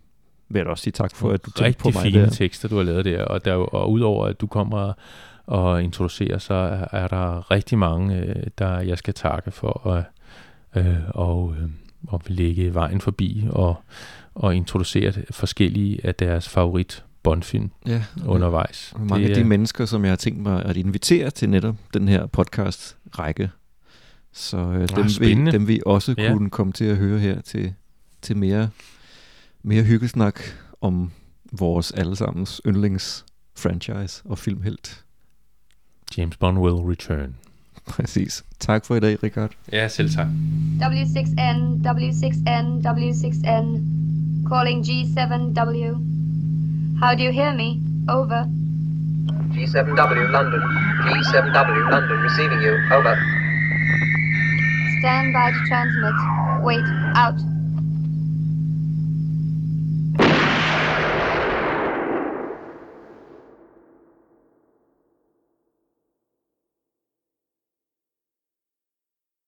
Speaker 8: vil jeg da også sige tak for, at du tænkte
Speaker 9: Rigtig
Speaker 8: på mig
Speaker 9: fine
Speaker 8: der.
Speaker 9: tekster, du har lavet der. Og, der, er jo- og udover at du kommer og introducerer, så er, er der rigtig mange, øh, der jeg skal takke for at øh, og, øh, og vil lægge vejen forbi og, og introducere forskellige af deres favorit Bondfilm
Speaker 8: Ja,
Speaker 9: undervejs.
Speaker 8: Og mange af de mennesker, som jeg har tænkt mig at invitere til netop den her podcast-række. Så øh, dem, vil,
Speaker 9: spændende.
Speaker 8: dem vi også
Speaker 9: Ja.
Speaker 8: kunne komme til at høre her til, til mere, mere hyggesnak om vores allesammens yndlings-franchise og filmhelt.
Speaker 9: James Bond will return.
Speaker 8: Præcis. Tak for i dag, Richard.
Speaker 9: Ja, selv tak.
Speaker 1: W6N, W6N, W6N. Calling G7W. How do you hear me? Over.
Speaker 2: G7W London. G7W London receiving you. Over.
Speaker 1: Stand by to transmit. Wait, out.